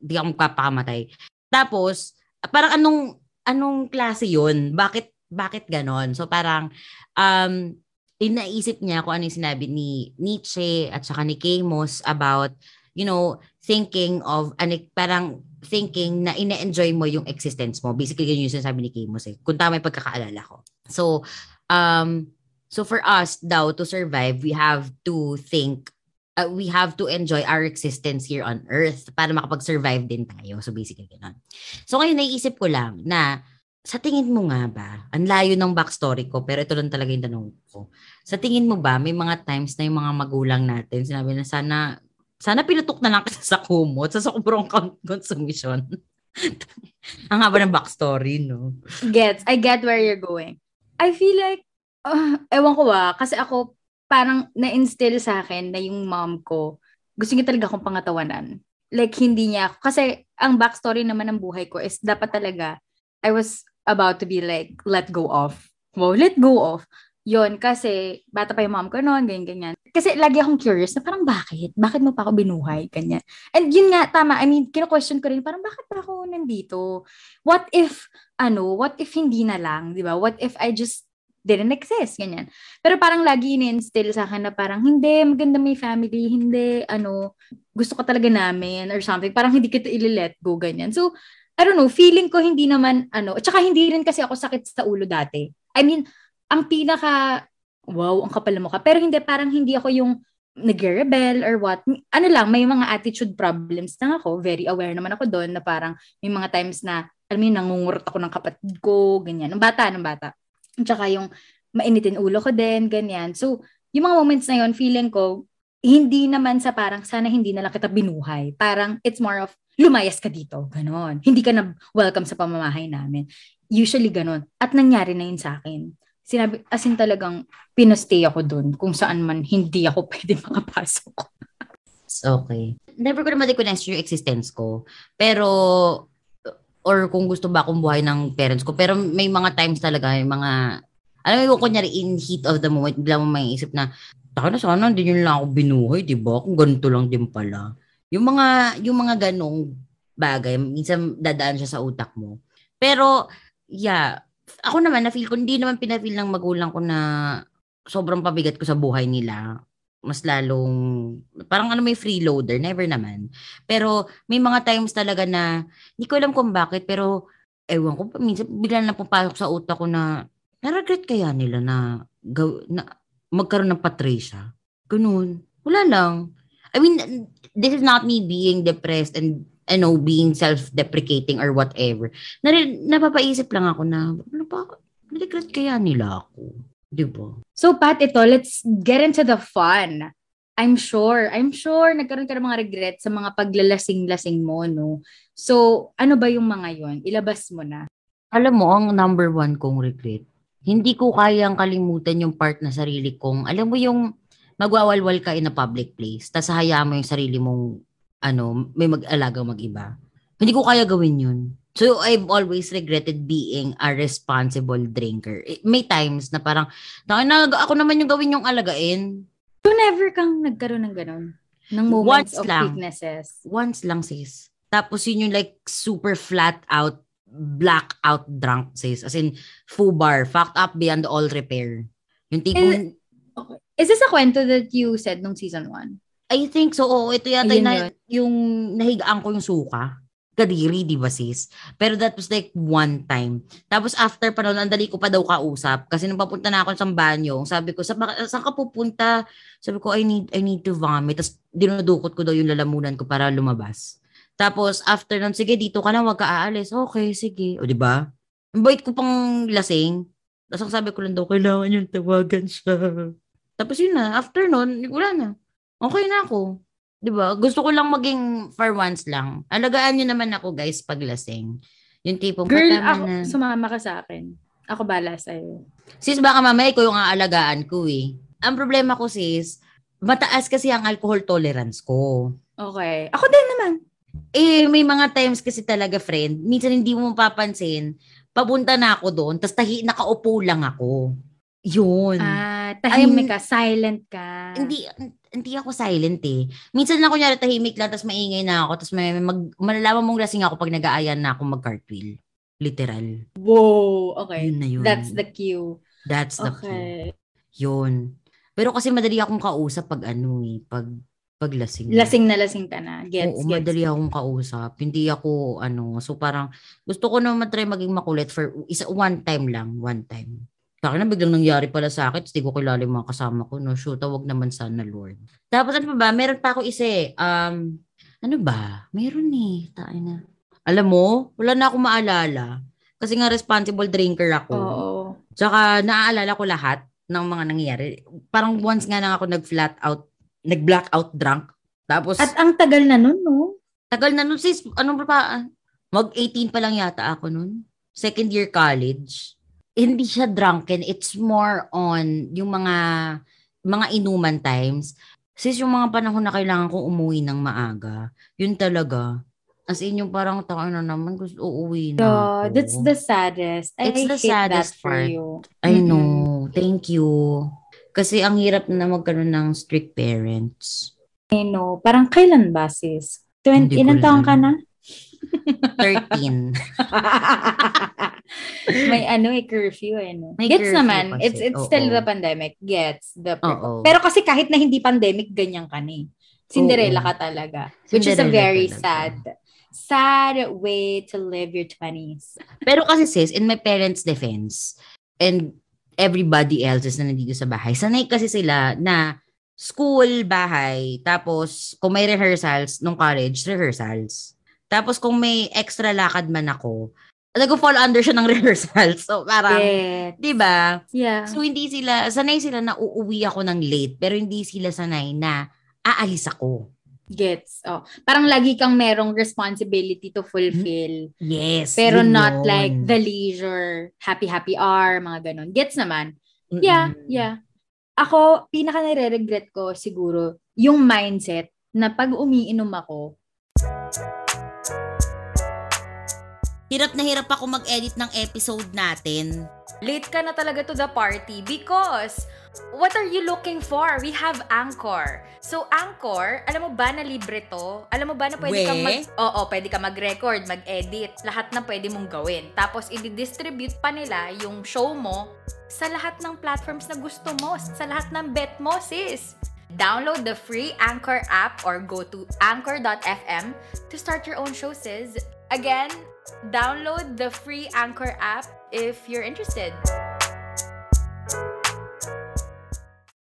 di ako magpapakamatay. Tapos, parang anong anong klase yun? Bakit bakit ganon? So parang um inaisip niya kung ano yung sinabi ni Nietzsche at saka ni Camus about you know thinking of an parang thinking na ine-enjoy mo yung existence mo. Basically, yun yung sinasabi ni Kimos eh. Kung tama yung pagkakaalala ko. So, um, so for us daw to survive, we have to think, uh, we have to enjoy our existence here on earth para makapag-survive din tayo. So basically, ganun. So ngayon, naiisip ko lang na sa tingin mo nga ba, ang layo ng backstory ko, pero ito lang talaga yung tanong ko. Sa tingin mo ba, may mga times na yung mga magulang natin, sinabi na sana sana pinutok na lang kasi sa kumot sa sobrang consumption. Ang haba ng backstory, no? Gets. I get where you're going. I feel like, uh, ewan ko ba, kasi ako parang na-instill sa akin na yung mom ko, gusto niya talaga akong pangatawanan. Like, hindi niya Kasi, ang backstory naman ng buhay ko is dapat talaga, I was about to be like, let go of. Wow, let go of yon kasi bata pa yung mom ko noon, ganyan, ganyan. Kasi lagi akong curious na parang bakit? Bakit mo pa ako binuhay? Ganyan. And yun nga, tama. I mean, kino-question ko rin, parang bakit pa ako nandito? What if, ano, what if hindi na lang, di ba? What if I just didn't exist, ganyan. Pero parang lagi in-instill sa akin na parang, hindi, maganda may family, hindi, ano, gusto ko talaga namin, or something. Parang hindi kita ili-let go, ganyan. So, I don't know, feeling ko hindi naman, ano, at saka hindi rin kasi ako sakit sa ulo dati. I mean, ang pinaka, wow, ang kapal mo ka. Pero hindi, parang hindi ako yung nag-rebel or what. Ano lang, may mga attitude problems na ako. Very aware naman ako doon na parang may mga times na, alam mo nangungurot ako ng kapatid ko, ganyan. Ng bata, ng bata. At saka yung mainitin ulo ko din, ganyan. So, yung mga moments na yon feeling ko, hindi naman sa parang sana hindi na lang kita binuhay. Parang it's more of lumayas ka dito, ganon. Hindi ka na welcome sa pamamahay namin. Usually ganon. At nangyari na yun sa akin sinabi, as in talagang pinastay ako dun kung saan man hindi ako pwede makapasok. okay. Never ko naman recognize yung existence ko. Pero, or kung gusto ba akong buhay ng parents ko. Pero may mga times talaga, may mga, alam mo yung kunyari in heat of the moment, bigla mo may isip na, taka na sana, hindi nyo lang ako binuhay, di ba? Kung ganito lang din pala. Yung mga, yung mga ganong bagay, minsan dadaan siya sa utak mo. Pero, yeah, ako naman, na-feel ko, hindi naman pina-feel ng magulang ko na sobrang pabigat ko sa buhay nila. Mas lalong, parang ano may freeloader, never naman. Pero may mga times talaga na, hindi ko alam kung bakit, pero ewan ko, minsan bigla na pupasok sa utak ko na, na-regret kaya nila na, gaw, na magkaroon ng Patricia. Ganun. Wala lang. I mean, this is not me being depressed and you know, being self-deprecating or whatever. Na, napapaisip lang ako na, ano pa, regret kaya nila ako. Di ba? So, Pat, ito, let's get into the fun. I'm sure, I'm sure nagkaroon ka ng mga regret sa mga paglalasing-lasing mo, no? So, ano ba yung mga yon? Ilabas mo na. Alam mo, ang number one kong regret, hindi ko kayang kalimutan yung part na sarili kong, alam mo yung magwawalwal ka in a public place, tapos hayaan mo yung sarili mong ano, may mag-alaga mag-iba. Hindi ko kaya gawin yun. So, I've always regretted being a responsible drinker. Eh, may times na parang, na, ako naman yung gawin yung alagain. So, never kang nagkaroon ng ganun? Ng moments Once of lang. weaknesses? Once lang, sis. Tapos yun yung like super flat out, blackout drunk, sis. As in, fubar, fucked up beyond all repair. Yung tipong... Is, okay. Is this a kwento that you said nung season 1? I think so. Oo, ito yata Ayun na, yun. yung nahigaan ko yung suka. Kadiri, di ba sis? Pero that was like one time. Tapos after pa noon, ang dali ko pa daw kausap. Kasi nung papunta na ako sa banyo, sabi ko, sa, saan ka pupunta? Sabi ko, I need, I need to vomit. Tapos dinudukot ko daw yung lalamunan ko para lumabas. Tapos after nun, sige, dito ka na, wag ka aalis. Okay, sige. O di ba? Ang bait ko pang lasing. Tapos ang sabi ko lang daw, kailangan yung tawagan siya. Tapos yun na, after nun, wala na okay na ako. 'Di ba? Gusto ko lang maging for once lang. Alagaan niyo naman ako, guys, pag lasing. Yung tipong Girl, ako, na. sumama ka sa akin. Ako bala sa'yo. Sis, baka mamaya ko yung aalagaan ko eh. Ang problema ko, sis, mataas kasi ang alcohol tolerance ko. Okay. Ako din naman. Eh, may mga times kasi talaga, friend, minsan hindi mo mapapansin, papunta na ako doon, tapos tahi, nakaupo lang ako. Yun. Ah, tahimik ka, silent ka. Hindi, hindi ako silent eh. Minsan na kunyari tahimik lang, tapos maingay na ako, tapos may, mag, malalaman mong lasing ako pag nag-aayan na ako mag-cartwheel. Literal. Whoa, okay. Yun na yun. That's the cue. That's the Okay. key. Yun. Pero kasi madali akong kausap pag ano eh, pag pag lasing. Lasing na lasing ka na. Gets, Oo, gets. madali akong kausap. Hindi ako, ano, so parang, gusto ko naman try maging makulit for isa, one time lang, one time. Sa akin na biglang nangyari pala sa akin, hindi ko kilala yung mga kasama ko, no? Shoot, wag naman sana, Lord. Tapos ano pa ba, meron pa ako isa eh, um, ano ba? Meron eh, tayo na. Alam mo, wala na akong maalala. Kasi nga responsible drinker ako. Oo. Tsaka naaalala ko lahat ng mga nangyayari. Parang once nga lang ako nag-flat out, nag-blackout drunk. Tapos, At ang tagal na nun, no? tagal na nun sis, ano pa, mag-18 pa lang yata ako nun. Second year college. Hindi siya drunken, it's more on yung mga mga inuman times. Sis, yung mga panahon na kailangan kong umuwi ng maaga, yun talaga. As in, yung parang tao na naman, gusto uuwi na So, ako. that's the saddest. I It's the saddest part. you. I Mhm. know. Thank you. Kasi ang hirap na magkaroon ng strict parents. I know. Parang kailan ba, sis? 20, Hindi ko ilang taong ka na? 13. May ano eh, curfew eh. No? May Gets naman. kasi. It's it's still Oo. the pandemic. Gets. The Oo. Pero kasi kahit na hindi pandemic, ganyan ka ni. Cinderella Oo. ka talaga. Which is a Cinderella very talaga. sad, sad way to live your 20s. Pero kasi sis, in my parents' defense, and everybody else's na nandito sa bahay, sanay kasi sila na school, bahay, tapos kung may rehearsals nung college, rehearsals. Tapos kung may extra lakad man ako, nag-fall under siya ng rehearsals. So parang, Get. di ba? Yeah. So hindi sila, sanay sila na uuwi ako ng late, pero hindi sila sanay na aalis ako. Gets. Oh. Parang lagi kang merong responsibility to fulfill. Yes. Pero not yun. like the leisure, happy happy hour, mga ganun. Gets naman. Mm-mm. Yeah, yeah. Ako, pinaka nare-regret ko siguro yung mindset na pag umiinom ako, Hirap na hirap ako mag-edit ng episode natin. Late ka na talaga to the party because what are you looking for? We have Anchor. So Anchor, alam mo ba na libre to? Alam mo ba na pwede We? kang mag Oo, pwede ka mag-record, mag-edit, lahat na pwede mong gawin. Tapos i-distribute pa nila yung show mo sa lahat ng platforms na gusto mo, sa lahat ng bet mo, sis. Download the free Anchor app or go to anchor.fm to start your own show, sis. Again, download the free Anchor app if you're interested.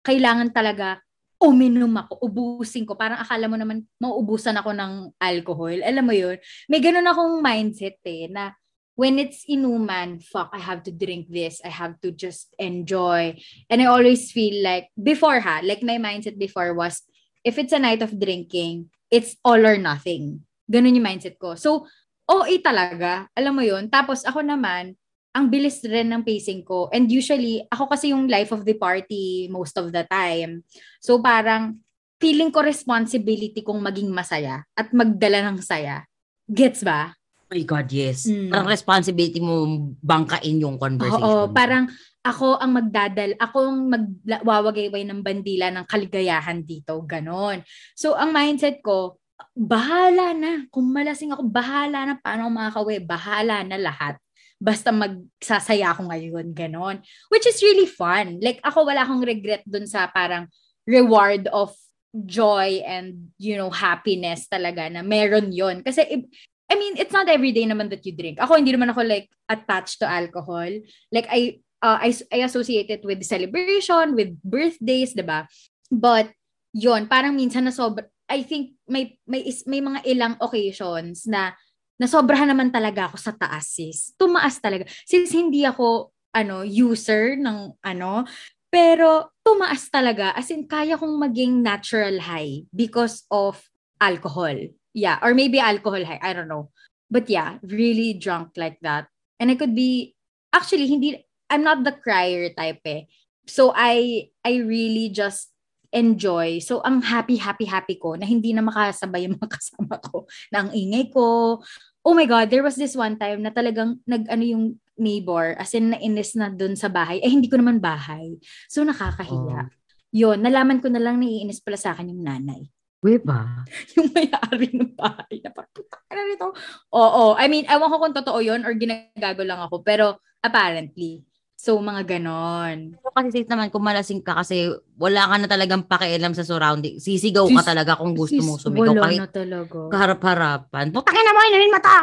Kailangan talaga uminom ako, ubusin ko. Parang akala mo naman mauubusan ako ng alcohol. Alam mo yun? May ganun akong mindset eh, na when it's inuman, fuck, I have to drink this. I have to just enjoy. And I always feel like, before ha, like my mindset before was, if it's a night of drinking, it's all or nothing. Ganun yung mindset ko. So, OA talaga. Alam mo yun? Tapos ako naman, ang bilis rin ng pacing ko. And usually, ako kasi yung life of the party most of the time. So parang, feeling ko responsibility kong maging masaya at magdala ng saya. Gets ba? Oh my God, yes. Mm. Parang responsibility mo bangkain yung conversation. Oo, parang ako ang magdadal, ako ang magwawagayway ng bandila ng kaligayahan dito, ganon. So, ang mindset ko, bahala na. Kung malasing ako, bahala na. Paano ako makakawi? Bahala na lahat. Basta magsasaya ako ngayon, ganon. Which is really fun. Like, ako wala akong regret dun sa parang reward of joy and, you know, happiness talaga na meron yon Kasi, I mean, it's not every day naman that you drink. Ako, hindi naman ako like attached to alcohol. Like, I, uh, I, I associate it with celebration, with birthdays, ba? But, yon parang minsan na sobra, I think may, may, is, may mga ilang occasions na nasobrahan naman talaga ako sa taas, sis. Tumaas talaga. Since hindi ako, ano, user ng, ano, pero tumaas talaga. As in, kaya kong maging natural high because of alcohol. Yeah, or maybe alcohol high. I don't know. But yeah, really drunk like that. And I could be, actually, hindi, I'm not the crier type eh. So I, I really just enjoy. So, ang happy, happy, happy ko na hindi na makasabay yung mga kasama ko na ang ingay ko. Oh my God, there was this one time na talagang nag-ano yung neighbor, as in nainis na dun sa bahay. Eh, hindi ko naman bahay. So, nakakahiya. Oh. Yun, nalaman ko na lang naiinis pala sa akin yung nanay. We ba? yung may-ari ng bahay. Na parang, "Puta ka na nito." Oo. I mean, ewan ko kung totoo yun or ginagago lang ako. Pero, apparently. So, mga ganon. Pero kasi safe naman kung malasing ka kasi wala ka na talagang pakialam sa surrounding. Sisigaw ka Sis- talaga kung gusto mong sumigaw. Wala Kahit na talaga. kaharap-harapan. Putangin na mo, inanin mata!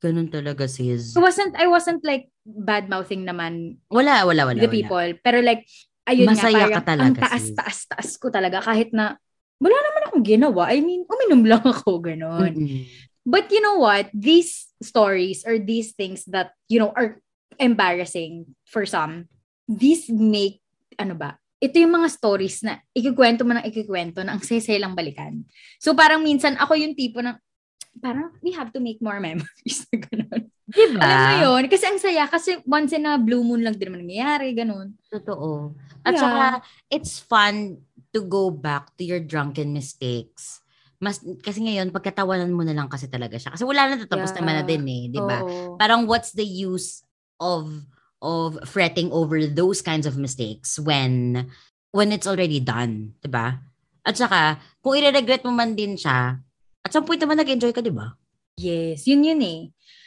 Ganun talaga, sis. I wasn't, I wasn't like bad-mouthing naman Wala, wala, wala. the wala. people. Pero like, ayun Masaya nga, ka parang talaga, ang taas, sis. taas, taas ko talaga kahit na wala naman akong ginawa. I mean, uminom lang ako, ganon. Mm-mm. But you know what? These stories or these things that, you know, are embarrassing for some, these make, ano ba, ito yung mga stories na ikikwento mo ng ikikwento na ang saya lang balikan. So parang minsan ako yung tipo ng, parang we have to make more memories na ganun. Diba? Alam mo yun? Kasi ang saya. Kasi once in a blue moon lang din naman nangyayari. Ganun. Totoo. At Yeah. saka, it's fun to go back to your drunken mistakes. Mas, kasi ngayon, pagkatawanan mo na lang kasi talaga siya. Kasi wala na tatapos Yeah. naman na din eh, di ba? Parang what's the use of of fretting over those kinds of mistakes when when it's already done, 'di ba? At saka, kung i-regret mo man din siya, at some point naman nag-enjoy ka, 'di ba? Yes, yun yun eh.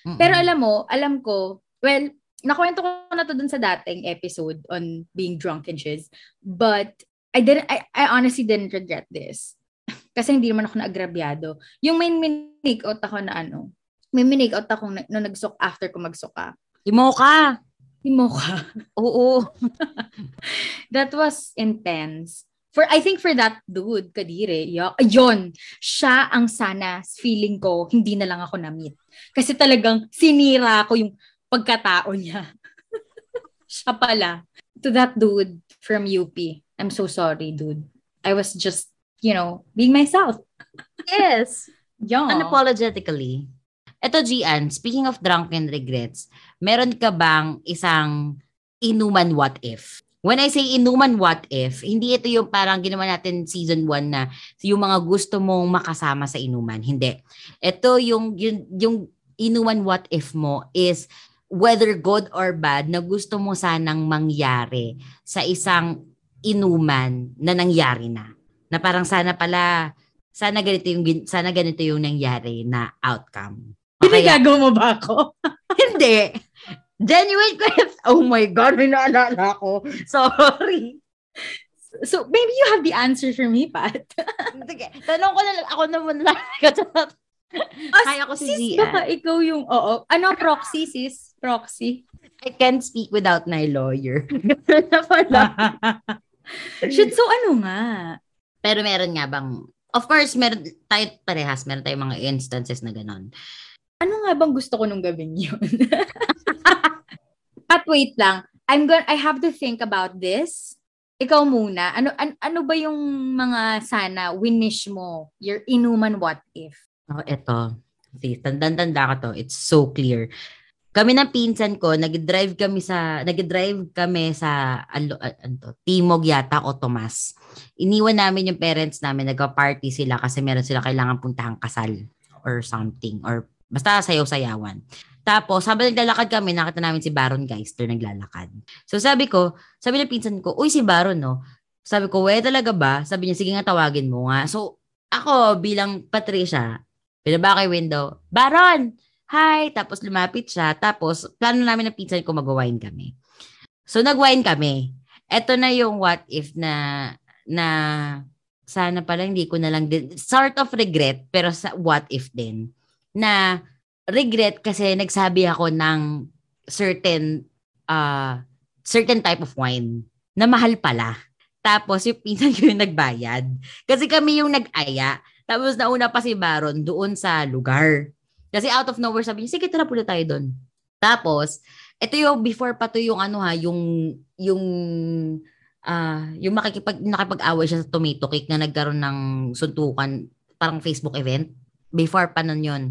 Mm-mm. Pero alam mo, alam ko, well, nakwento ko na to dun sa dating episode on being drunk and shiz. But, I didn't, I, I honestly didn't regret this. Kasi hindi naman ako naagrabyado. Yung may minake out ako na ano, may minake out ako na, nung nagsok after ko magsuka. Imo ka. Timo ka. Oo. That was intense. For I think for that dude, Kadire, y- yun, siya ang sana feeling ko hindi na lang ako na-meet. Kasi talagang sinira ko yung pagkatao niya. siya pala. To that dude from UP, I'm so sorry, dude. I was just, you know, being myself. Yes. Yeah. Unapologetically. Ito, Gian, speaking of drunken regrets, meron ka bang isang inuman what if? When I say inuman what if, hindi ito yung parang ginawa natin season 1 na yung mga gusto mong makasama sa inuman. Hindi. Ito yung, yung, yung inuman what if mo is whether good or bad na gusto mo sanang mangyari sa isang inuman na nangyari na. Na parang sana pala, sana ganito yung, sana ganito yung nangyari na outcome. Hindi gagawa mo ba ako? hindi. Genuine question. Oh my God, may naalala ko. Sorry. So, maybe you have the answer for me, Pat. Tanong ko na lang, ako naman lang. Kaya ko si sis, Zia. baka ikaw yung, oo. Ano, proxy, sis? Proxy. I can't speak without my lawyer. Should, so ano nga? Pero meron nga bang, of course, meron tayo parehas, meron tayong mga instances na ganon. Ano nga bang gusto ko nung gabing yun? At wait lang, I'm going I have to think about this. Ikaw muna, ano an, ano ba yung mga sana winish mo, your inuman what if? Oh, eto. See, tandang-tanda ka to. It's so clear. Kami ng pinsan ko, nag-drive kami sa nag-drive kami sa ano, ano Timog yata o Tomas. Iniwan namin yung parents namin, nagpa-party sila kasi meron sila kailangan puntahang kasal or something or basta sayaw-sayawan. Tapos, sabi naglalakad kami, nakita namin si Baron Geister naglalakad. So sabi ko, sabi ng pinsan ko, uy si Baron no. Sabi ko, we talaga ba? Sabi niya, sige nga tawagin mo nga. So ako bilang Patricia, Binaba kay window, Baron! Hi! Tapos lumapit siya. Tapos, plano namin ng pinsan ko mag-wine kami. So, nag-wine kami. Ito na yung what if na, na sana pala hindi ko na lang din, sort of regret, pero sa what if din. Na regret kasi nagsabi ako ng certain, uh, certain type of wine na mahal pala. Tapos, yung pinsan ko yung nagbayad. Kasi kami yung nag-aya. Tapos nauna pa si Baron doon sa lugar. Kasi out of nowhere sabi niya, sige tara pula tayo doon. Tapos, ito yung before pa to yung ano ha, yung yung uh, yung makikipag nakipag-away siya sa tomato cake na nagkaroon ng suntukan, parang Facebook event. Before pa nun yun.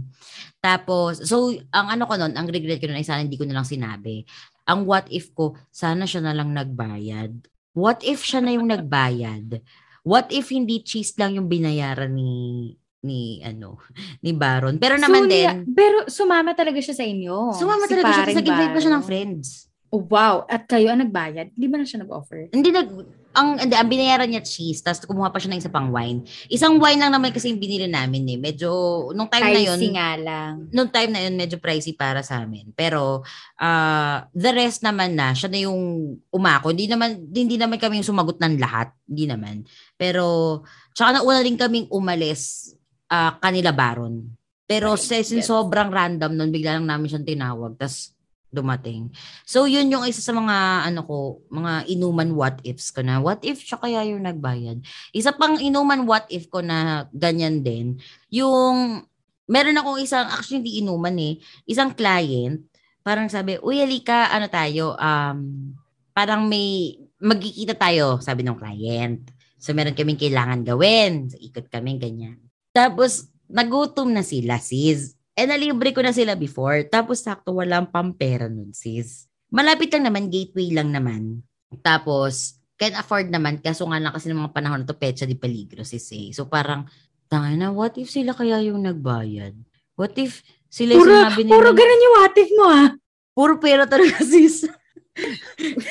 Tapos, so, ang ano ko nun, ang regret ko nun ay sana hindi ko na lang sinabi. Ang what if ko, sana siya na lang nagbayad. What if siya na yung nagbayad? What if hindi cheese lang yung binayaran ni ni ano ni Baron. Pero naman so, din pero sumama talaga siya sa inyo. Sumama si talaga siya nag-invite pa siya ng friends. Oh, wow. At kayo ang nagbayad? Hindi ba na siya nag-offer? Hindi nag ang hindi, ang binayaran niya cheese tapos kumuha pa siya ng isa pang wine. Isang wine lang naman kasi yung binili namin eh. Medyo nung time pricey na yun. nga lang. Nung time na yun medyo pricey para sa amin. Pero uh, the rest naman na siya na yung umako. Hindi naman hindi naman kami yung sumagot ng lahat. Hindi naman. Pero tsaka nauna rin kaming umalis uh, kanila Baron. Pero yes. sobrang random nun, bigla lang namin siyang tinawag. Tapos dumating. So, yun yung isa sa mga, ano ko, mga inuman what ifs ko na, what if siya kaya yung nagbayad? Isa pang inuman what if ko na ganyan din, yung, meron akong isang, actually hindi inuman eh, isang client, parang sabi, uy, alika, ano tayo, um, parang may, magkikita tayo, sabi ng client. So, meron kaming kailangan gawin. So, ikot kami, ganyan. Tapos, nagutom na sila, sis. Eh, nalibre ko na sila before. Tapos, sakto, walang pampera nun, sis. Malapit lang naman, gateway lang naman. Tapos, can afford naman. Kaso nga lang kasi ng mga panahon na to, petsa di peligro, sis eh. So, parang, tanga na, what if sila kaya yung nagbayad? What if sila puro, sinabi nila? Puro ganun yung what if mo, ah. Puro pera talaga, sis.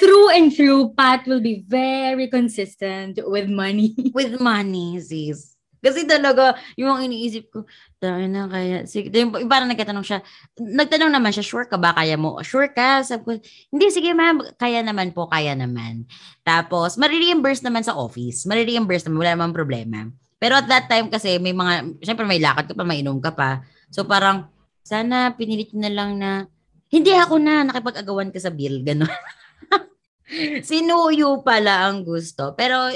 through and through, Pat will be very consistent with money. with money, sis. Kasi talaga, yung iniisip ko, tayo na kaya, sige, yung, parang nagtatanong siya, nagtanong naman siya, sure ka ba, kaya mo? Sure ka? Sabi ko, hindi, sige ma'am, kaya naman po, kaya naman. Tapos, marireimburse naman sa office. Marireimburse naman, wala naman problema. Pero at that time kasi, may mga, syempre may lakad ka pa, may inom ka pa. So parang, sana pinilit na lang na, hindi ako na, nakipag-agawan ka sa bill, gano'n. Sinuyo pala ang gusto. Pero,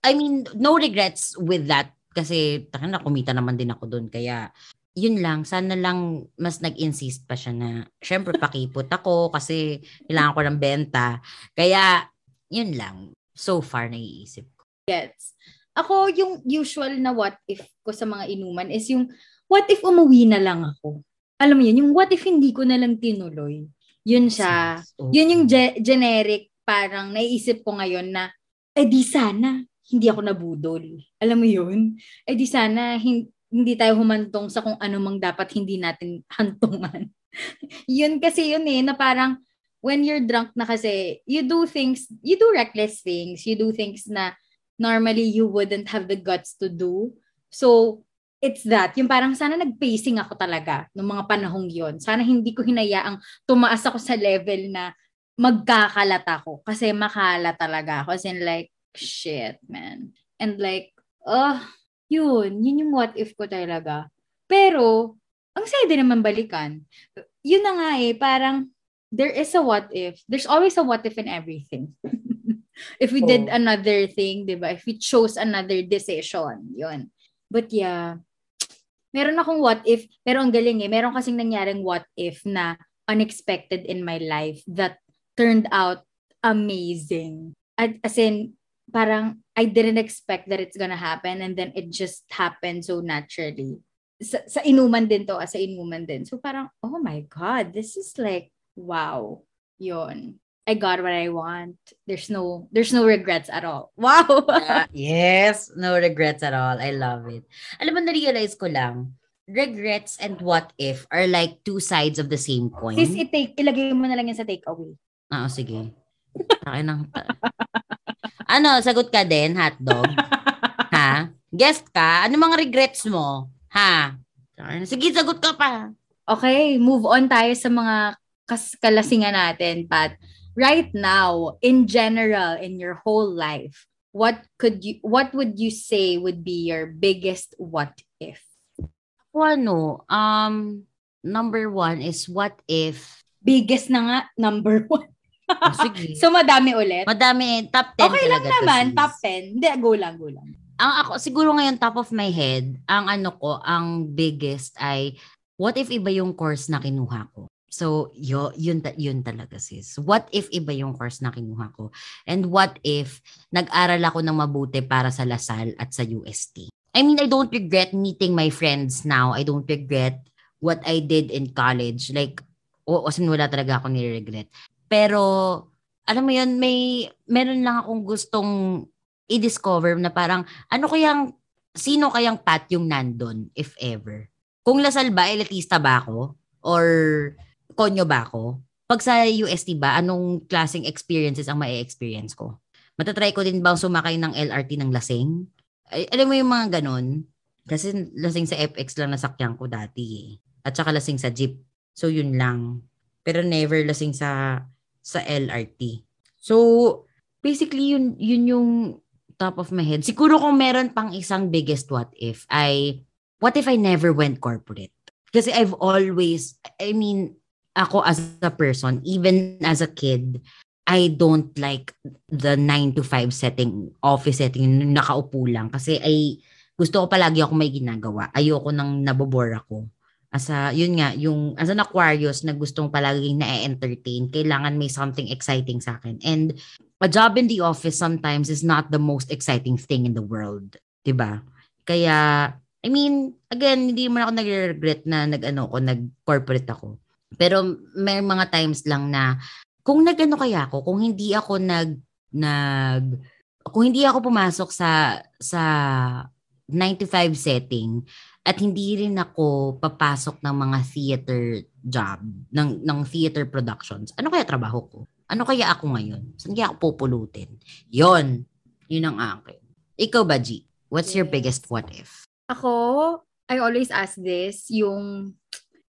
I mean, no regrets with that kasi taka na kumita naman din ako doon kaya yun lang. Sana lang mas nag-insist pa siya na syempre pakipot ako kasi kailangan ko ng benta. Kaya yun lang. So far naiisip ko. Gets. Ako yung usual na what if ko sa mga inuman is yung what if umuwi na lang ako? Alam mo yun yung what if hindi ko na lang tinuloy? Yun siya. Okay. yun yung ge- generic parang naiisip ko ngayon na eh di sana hindi ako nabudol. Alam mo yun? Eh di sana, hin- hindi tayo humantong sa kung ano mang dapat hindi natin hantungan. yun kasi yun eh, na parang when you're drunk na kasi, you do things, you do reckless things, you do things na normally you wouldn't have the guts to do. So, it's that. Yung parang sana nag-pacing ako talaga nung mga panahong yon. Sana hindi ko hinayaang tumaas ako sa level na magkakalat ako. Kasi makala talaga ako. As in like, shit, man. And like, oh, yun, yun yung what if ko talaga. Pero, ang saya din naman balikan. Yun na nga eh, parang, there is a what if. There's always a what if in everything. if we oh. did another thing, di ba? If we chose another decision, yun. But yeah, meron akong what if, pero ang galing eh, meron kasing nangyaring what if na unexpected in my life that turned out amazing. At, as in, parang I didn't expect that it's gonna happen and then it just happened so naturally. Sa, sa inuman din to, ah, sa inuman din. So parang, oh my God, this is like, wow. Yon. I got what I want. There's no there's no regrets at all. Wow. uh, yes, no regrets at all. I love it. Alam mo na-realize ko lang, regrets and what if are like two sides of the same coin. Sis, i-take, ilagay mo na lang yan sa takeaway. Oo, sige. Akin ng... Ano, sagot ka din, hotdog? ha? Guest ka? Ano mga regrets mo? Ha? Sige, sagot ka pa. Okay, move on tayo sa mga kas- kalasingan natin, Pat. Right now, in general, in your whole life, what could you what would you say would be your biggest what if? Ano, um, number one is what if biggest na nga number one. Oh, sige. so, madami ulit? Madami. Top 10 Okay lang naman. Top 10. Hindi, go lang, go lang. Ang ako, siguro ngayon, top of my head, ang ano ko, ang biggest ay, what if iba yung course na kinuha ko? So, yo, yun, yun talaga sis. What if iba yung course na kinuha ko? And what if nag-aral ako ng mabuti para sa Lasal at sa UST? I mean, I don't regret meeting my friends now. I don't regret what I did in college. Like, o, o wala talaga ako ni-regret. Pero, alam mo yun, may, meron lang akong gustong i-discover na parang, ano kayang, sino kayang pat yung nandun, if ever? Kung Lasal ba, elitista ba ako? Or konyo ba ako? Pag sa UST ba, anong klaseng experiences ang ma-experience ko? Matatry ko din bang sumakay ng LRT ng lasing? Ay, alam mo yung mga ganun? Kasi lasing sa FX lang nasakyan ko dati eh. At saka lasing sa jeep. So yun lang. Pero never lasing sa sa LRT. So, basically, yun, yun yung top of my head. Siguro kung meron pang isang biggest what if ay, what if I never went corporate? Kasi I've always, I mean, ako as a person, even as a kid, I don't like the 9 to 5 setting, office setting, nakaupo lang. Kasi ay, gusto ko palagi ako may ginagawa. Ayoko nang nabobore ako as a, yun nga, yung, as an Aquarius na gustong palaging na-entertain, kailangan may something exciting sa akin. And a job in the office sometimes is not the most exciting thing in the world. ba diba? Kaya, I mean, again, hindi mo ako nag-regret na nag-ano ko, nag-corporate ako. Pero may mga times lang na kung nag-ano kaya ako, kung hindi ako nag nag kung hindi ako pumasok sa sa 95 setting, at hindi rin ako papasok ng mga theater job, ng, ng theater productions. Ano kaya trabaho ko? Ano kaya ako ngayon? Saan kaya ako pupulutin? Yon, yun ang akin. Ikaw ba, G? What's yes. your biggest what if? Ako, I always ask this, yung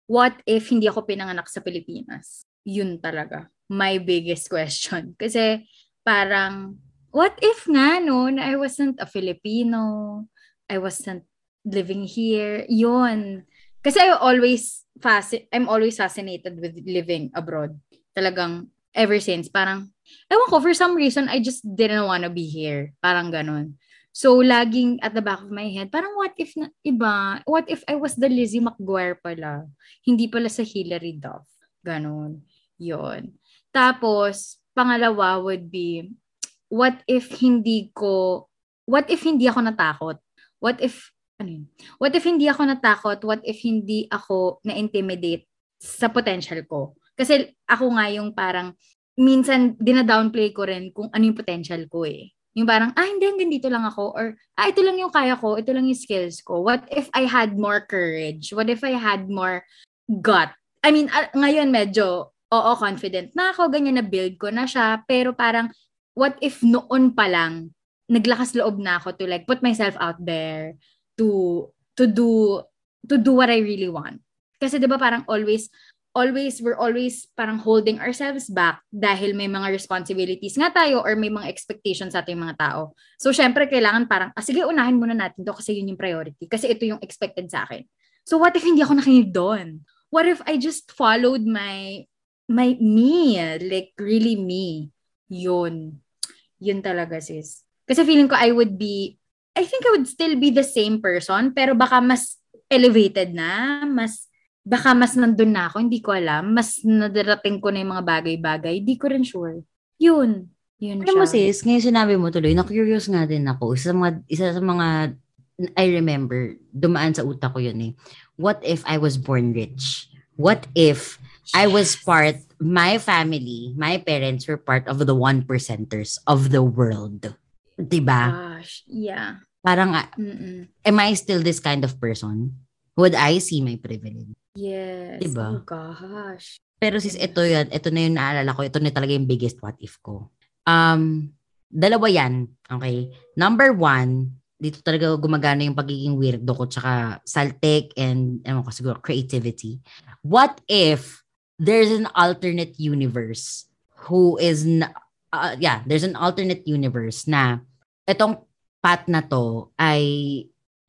what if hindi ako pinanganak sa Pilipinas? Yun talaga. My biggest question. Kasi parang, what if nga no, na I wasn't a Filipino, I wasn't living here, yun. Kasi I always fasc- I'm always fascinated with living abroad. Talagang ever since, parang, ewan ko, for some reason, I just didn't wanna be here. Parang ganun. So, laging at the back of my head, parang what if na iba? What if I was the Lizzie McGuire pala? Hindi pala sa Hilary Duff. Ganon. Yon. Tapos, pangalawa would be, what if hindi ko, what if hindi ako natakot? What if ano? What if hindi ako natakot? What if hindi ako na-intimidate sa potential ko? Kasi ako nga yung parang, minsan dina-downplay ko rin kung ano yung potential ko eh. Yung parang, ah, hindi, hanggang dito lang ako. Or, ah, ito lang yung kaya ko. Ito lang yung skills ko. What if I had more courage? What if I had more gut? I mean, uh, ngayon medyo, oo, confident na ako. Ganyan na build ko na siya. Pero parang, what if noon pa lang, naglakas loob na ako to like put myself out there to to do to do what I really want. Kasi 'di ba parang always always we're always parang holding ourselves back dahil may mga responsibilities nga tayo or may mga expectations sa ating mga tao. So syempre kailangan parang ah, sige unahin muna natin to kasi yun yung priority kasi ito yung expected sa akin. So what if hindi ako nakinig doon? What if I just followed my my me, like really me? Yun. Yun talaga sis. Kasi feeling ko I would be I think I would still be the same person pero baka mas elevated na, mas baka mas nandun na ako, hindi ko alam. Mas nadarating ko na yung mga bagay-bagay. Hindi ko rin sure. Yun. Yun Alam mo sis, ngayon sinabi mo tuloy, na-curious nga din ako. Isa sa mga, isa sa mga, I remember, dumaan sa utak ko yun eh. What if I was born rich? What if I was part, my family, my parents were part of the one percenters of the world. Diba? Gosh, yeah. Parang, Mm-mm. am I still this kind of person? Would I see my privilege? Yes. Diba? Oh gosh. Pero sis, ito yan, ito na yung naalala ko, ito na talaga yung biggest what if ko. Um, dalawa yan, okay? Number one, dito talaga gumagana yung pagiging weirdo ko tsaka saltek and ano ko siguro creativity. What if there's an alternate universe who is na, uh, yeah, there's an alternate universe na itong path na to ay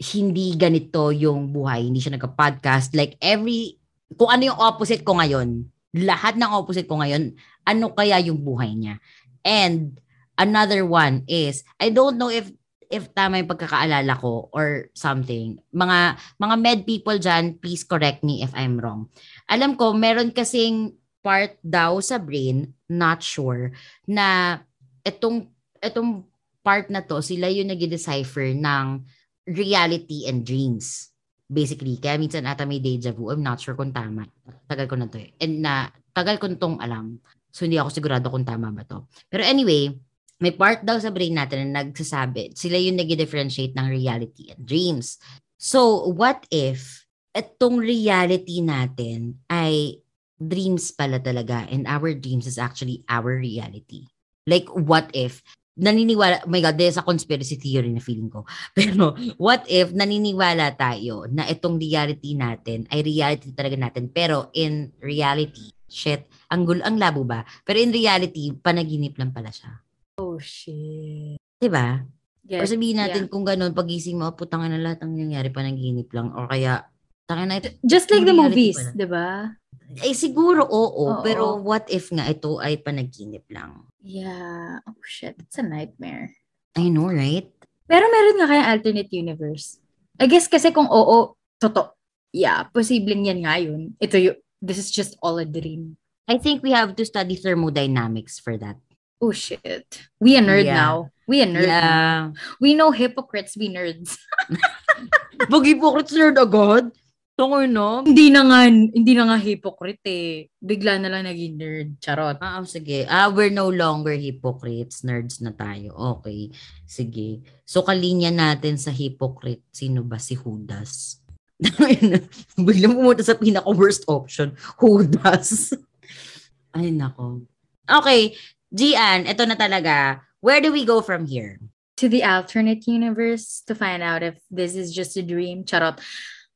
hindi ganito yung buhay, hindi siya nagka-podcast. Like every, kung ano yung opposite ko ngayon, lahat ng opposite ko ngayon, ano kaya yung buhay niya? And another one is, I don't know if if tama yung pagkakaalala ko or something. Mga mga med people dyan, please correct me if I'm wrong. Alam ko, meron kasing part daw sa brain, not sure, na itong, itong part na to, sila yung nag-decipher ng reality and dreams. Basically, kaya minsan ata may deja vu. I'm not sure kung tama. Tagal ko na to eh. And na, tagal ko tong alam. So, hindi ako sigurado kung tama ba to. Pero anyway, may part daw sa brain natin na nagsasabi, sila yung nag-differentiate ng reality and dreams. So, what if itong reality natin ay dreams pala talaga and our dreams is actually our reality? Like, what if naniniwala, oh my God, there's a conspiracy theory na feeling ko. Pero what if naniniwala tayo na itong reality natin ay reality talaga natin. Pero in reality, shit, ang gul ang labo ba? Pero in reality, panaginip lang pala siya. Oh, shit. Diba? Yes, Or sabihin natin yeah. kung ganun, pagising mo, putang na lahat ng nangyari, panaginip lang. Or kaya, tangin na ito. Just like the movies, di ba? Eh siguro, oo. Oo. Pero what if nga ito ay panaginip lang? Yeah. Oh, shit. It's a nightmare. I know, right? Pero meron nga kaya alternate universe. I guess kasi kung oo, totoo. Yeah, posibleng yan nga yun. Ito yung, this is just all a dream. I think we have to study thermodynamics for that. Oh, shit. We a nerd Yeah. now. We a nerd now. Yeah. We know hypocrites, we nerds. Pag hypocrites nerd agad? Tungoy no? hindi na nga, hindi na nga hypocrite eh. Bigla na lang naging nerd. Charot. Ah, oh, sige. Ah, we're no longer hypocrites. Nerds na tayo. Okay. Sige. So, kalinya natin sa hypocrite. Sino ba? Si Judas. Biglang pumunta sa pinaka-worst option. Judas. Ay, nako. Okay. Gian, ito na talaga. Where do we go from here? To the alternate universe to find out if this is just a dream. Charot.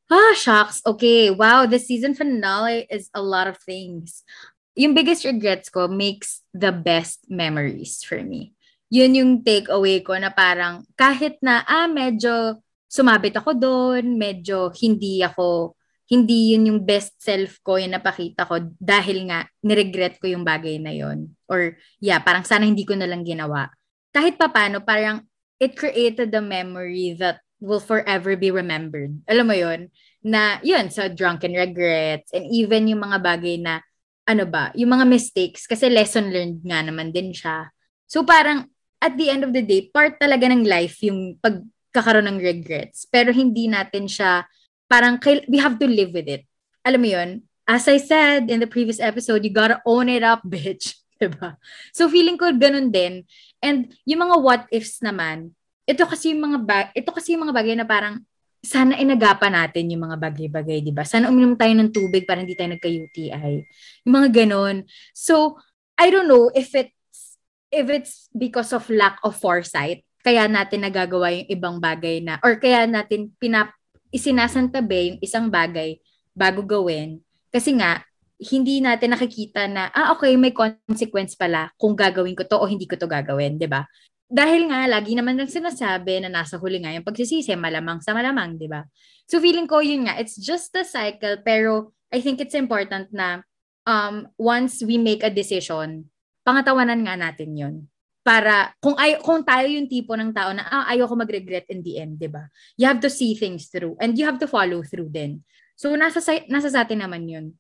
Ah, shucks. Okay. Wow, the season finale is a lot of things. Yung biggest regrets ko makes the best memories for me. Yun yung takeaway ko na parang kahit na, ah, medyo sumabit ako doon, medyo hindi ako, hindi yun yung best self ko yung napakita ko dahil nga niregret ko yung bagay na yun. Or yeah, parang sana hindi ko na lang ginawa. Kahit papano, parang it created a memory that will forever be remembered. Alam mo yun? Na yun, so drunken regrets and even yung mga bagay na ano ba, yung mga mistakes kasi lesson learned nga naman din siya. So parang at the end of the day, part talaga ng life yung pagkakaroon ng regrets. Pero hindi natin siya, parang we have to live with it. Alam mo yun? As I said in the previous episode, you gotta own it up, bitch. Diba? So feeling ko ganun din. And yung mga what ifs naman, ito kasi yung mga ba- ito kasi yung mga bagay na parang sana inagapan natin yung mga bagay-bagay, 'di ba? Sana uminom tayo ng tubig para hindi tayo nagka-UTI. Yung mga ganun. So, I don't know if it's if it's because of lack of foresight kaya natin nagagawa yung ibang bagay na or kaya natin pinap isinasantabi yung isang bagay bago gawin kasi nga hindi natin nakikita na, ah, okay, may consequence pala kung gagawin ko to o hindi ko to gagawin, di ba? Dahil nga, lagi naman nang sinasabi na nasa huli nga yung pagsisisi, malamang sa malamang, di ba? So feeling ko yun nga, it's just a cycle, pero I think it's important na um, once we make a decision, pangatawanan nga natin yun. Para, kung, ay, kung tayo yung tipo ng tao na, ah, ayoko mag-regret in the end, di ba? You have to see things through and you have to follow through din. So, nasa, nasa sa atin naman yun.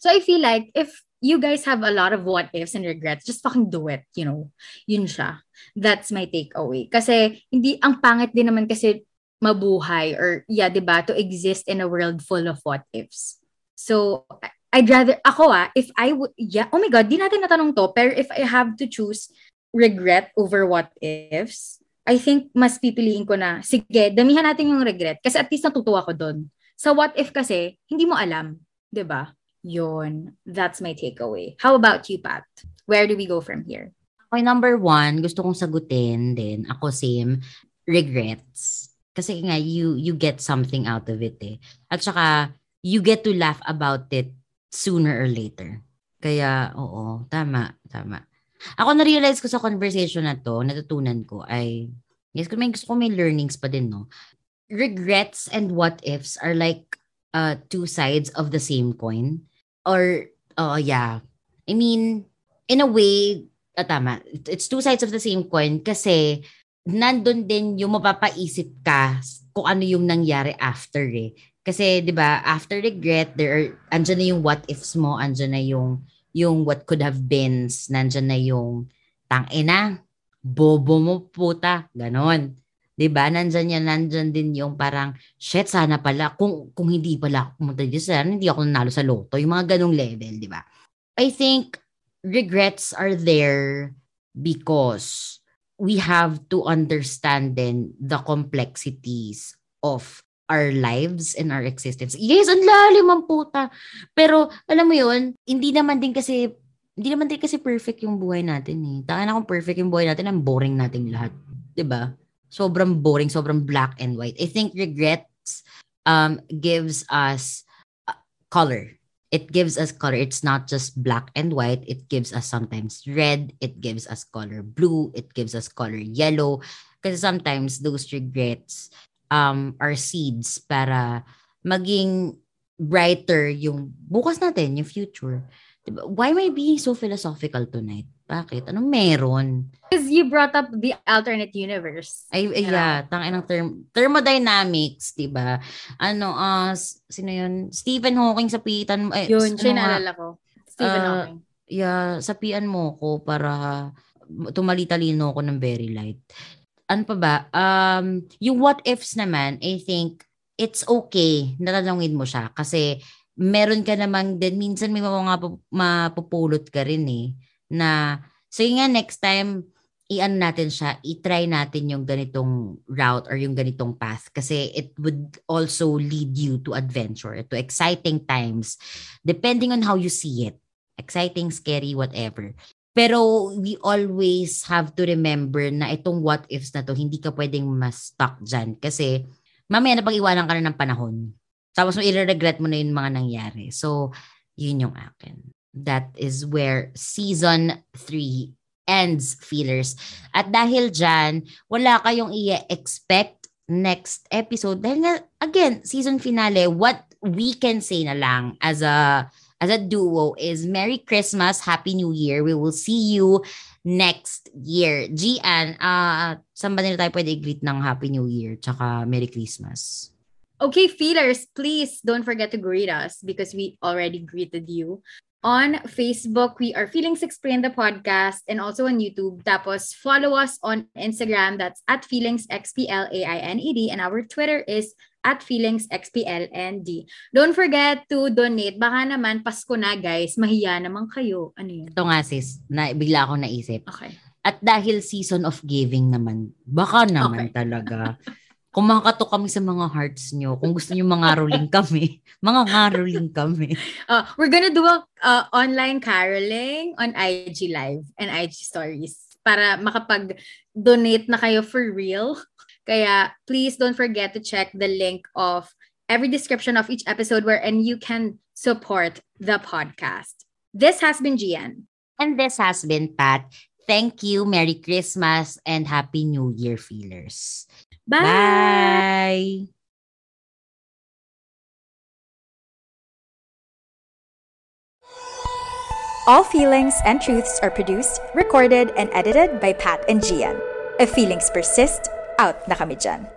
So I feel like if you guys have a lot of what ifs and regrets, just fucking do it, you know. Yun siya. That's my takeaway. Kasi hindi ang pangit din naman kasi mabuhay or yeah, 'di ba, to exist in a world full of what ifs. So I'd rather ako ah, if I would yeah, oh my god, di natin natanong to, pero if I have to choose regret over what ifs, I think mas pipiliin ko na, sige, damihan natin yung regret kasi at least natutuwa ko doon. Sa what if kasi, hindi mo alam, 'di ba? Yun. That's my takeaway. How about you, Pat? Where do we go from here? Okay, number one, gusto kong sagutin din. Ako same, regrets. Kasi nga, you, you get something out of it eh. At saka, you get to laugh about it sooner or later. Kaya, oo, tama, tama. Ako na-realize ko sa conversation na to, natutunan ko ay, yes, kung may gusto ko may learnings pa din, no? Regrets and what ifs are like uh, two sides of the same coin or oh yeah. I mean in a way ah, tama. It's two sides of the same coin kasi nandun din yung mapapaisip ka kung ano yung nangyari after eh. Kasi 'di ba after regret there are andyan na yung what ifs mo andyan na yung yung what could have been nandyan na yung tang ina bobo mo puta ganon 'di ba? Nandiyan yan, nandiyan din yung parang shit sana pala kung kung hindi pala ako pumunta dito sana hindi ako nanalo sa loto, yung mga ganung level, 'di ba? I think regrets are there because we have to understand then the complexities of our lives and our existence. Yes, ang lalim ang puta. Pero alam mo 'yun, hindi naman din kasi hindi naman din kasi perfect yung buhay natin eh. Taka na perfect yung buhay natin, ang boring nating lahat. 'Di ba? Sobrang boring, sobrang black and white. I think regrets um, gives us uh, color. It gives us color. It's not just black and white. It gives us sometimes red. It gives us color blue. It gives us color yellow. Because sometimes those regrets um, are seeds para maging brighter yung bukas natin, yung future. Diba? Why am I being so philosophical tonight? Bakit? Anong meron? Because you brought up the alternate universe. Ay, ay yeah. Tangin ng term, thermodynamics, di ba? Ano, uh, sino yun? Stephen Hawking sa pitan. Eh, yun, siya naalala ko. Stephen uh, Hawking. Yeah, sapian mo ko para tumali-talino ko ng very light. Ano pa ba? Um, yung what ifs naman, I think, it's okay na tanongin mo siya kasi meron ka namang din, minsan may mga mapupulot ka rin eh, na, sige nga next time, i-ano natin siya, i-try natin yung ganitong route or yung ganitong path kasi it would also lead you to adventure, to exciting times, depending on how you see it. Exciting, scary, whatever. Pero we always have to remember na itong what ifs na to, hindi ka pwedeng mas stuck dyan kasi mamaya na pag-iwanan ka na ng panahon tapos mo i-regret mo na yung mga nangyari. So, yun yung akin. That is where season 3 ends, feelers. At dahil dyan, wala kayong i-expect next episode. Dahil nga, again, season finale, what we can say na lang as a as a duo is Merry Christmas, Happy New Year. We will see you next year. Gian, uh, saan ba tayo pwede i-greet ng Happy New Year tsaka Merry Christmas? Okay, feelers, please don't forget to greet us because we already greeted you. On Facebook, we are Feelings Explain the podcast and also on YouTube. Tapos follow us on Instagram. That's at Feelings X-P-L-A-I-N-E-D. And our Twitter is at Feelings XPLND. Don't forget to donate. Baka naman, Pasko na guys, mahiya naman kayo. Ano yun? Ito nga sis, na, bigla ako naisip. Okay. At dahil season of giving naman, baka naman Okay. talaga. Kumakato kami sa mga hearts nyo. Kung gusto nyo mga rolling kami, mga ngaroling kami. Uh, we're gonna do a uh, online caroling on IG Live and IG Stories para makapag-donate na kayo for real. Kaya please don't forget to check the link of every description of each episode wherein you can support the podcast. This has been Gian. And this has been Pat. Thank you. Merry Christmas and Happy New Year, feelers. Bye. Bye. All feelings and truths are produced, recorded, and edited by Pat and Gian. If feelings persist, out na kami dyan.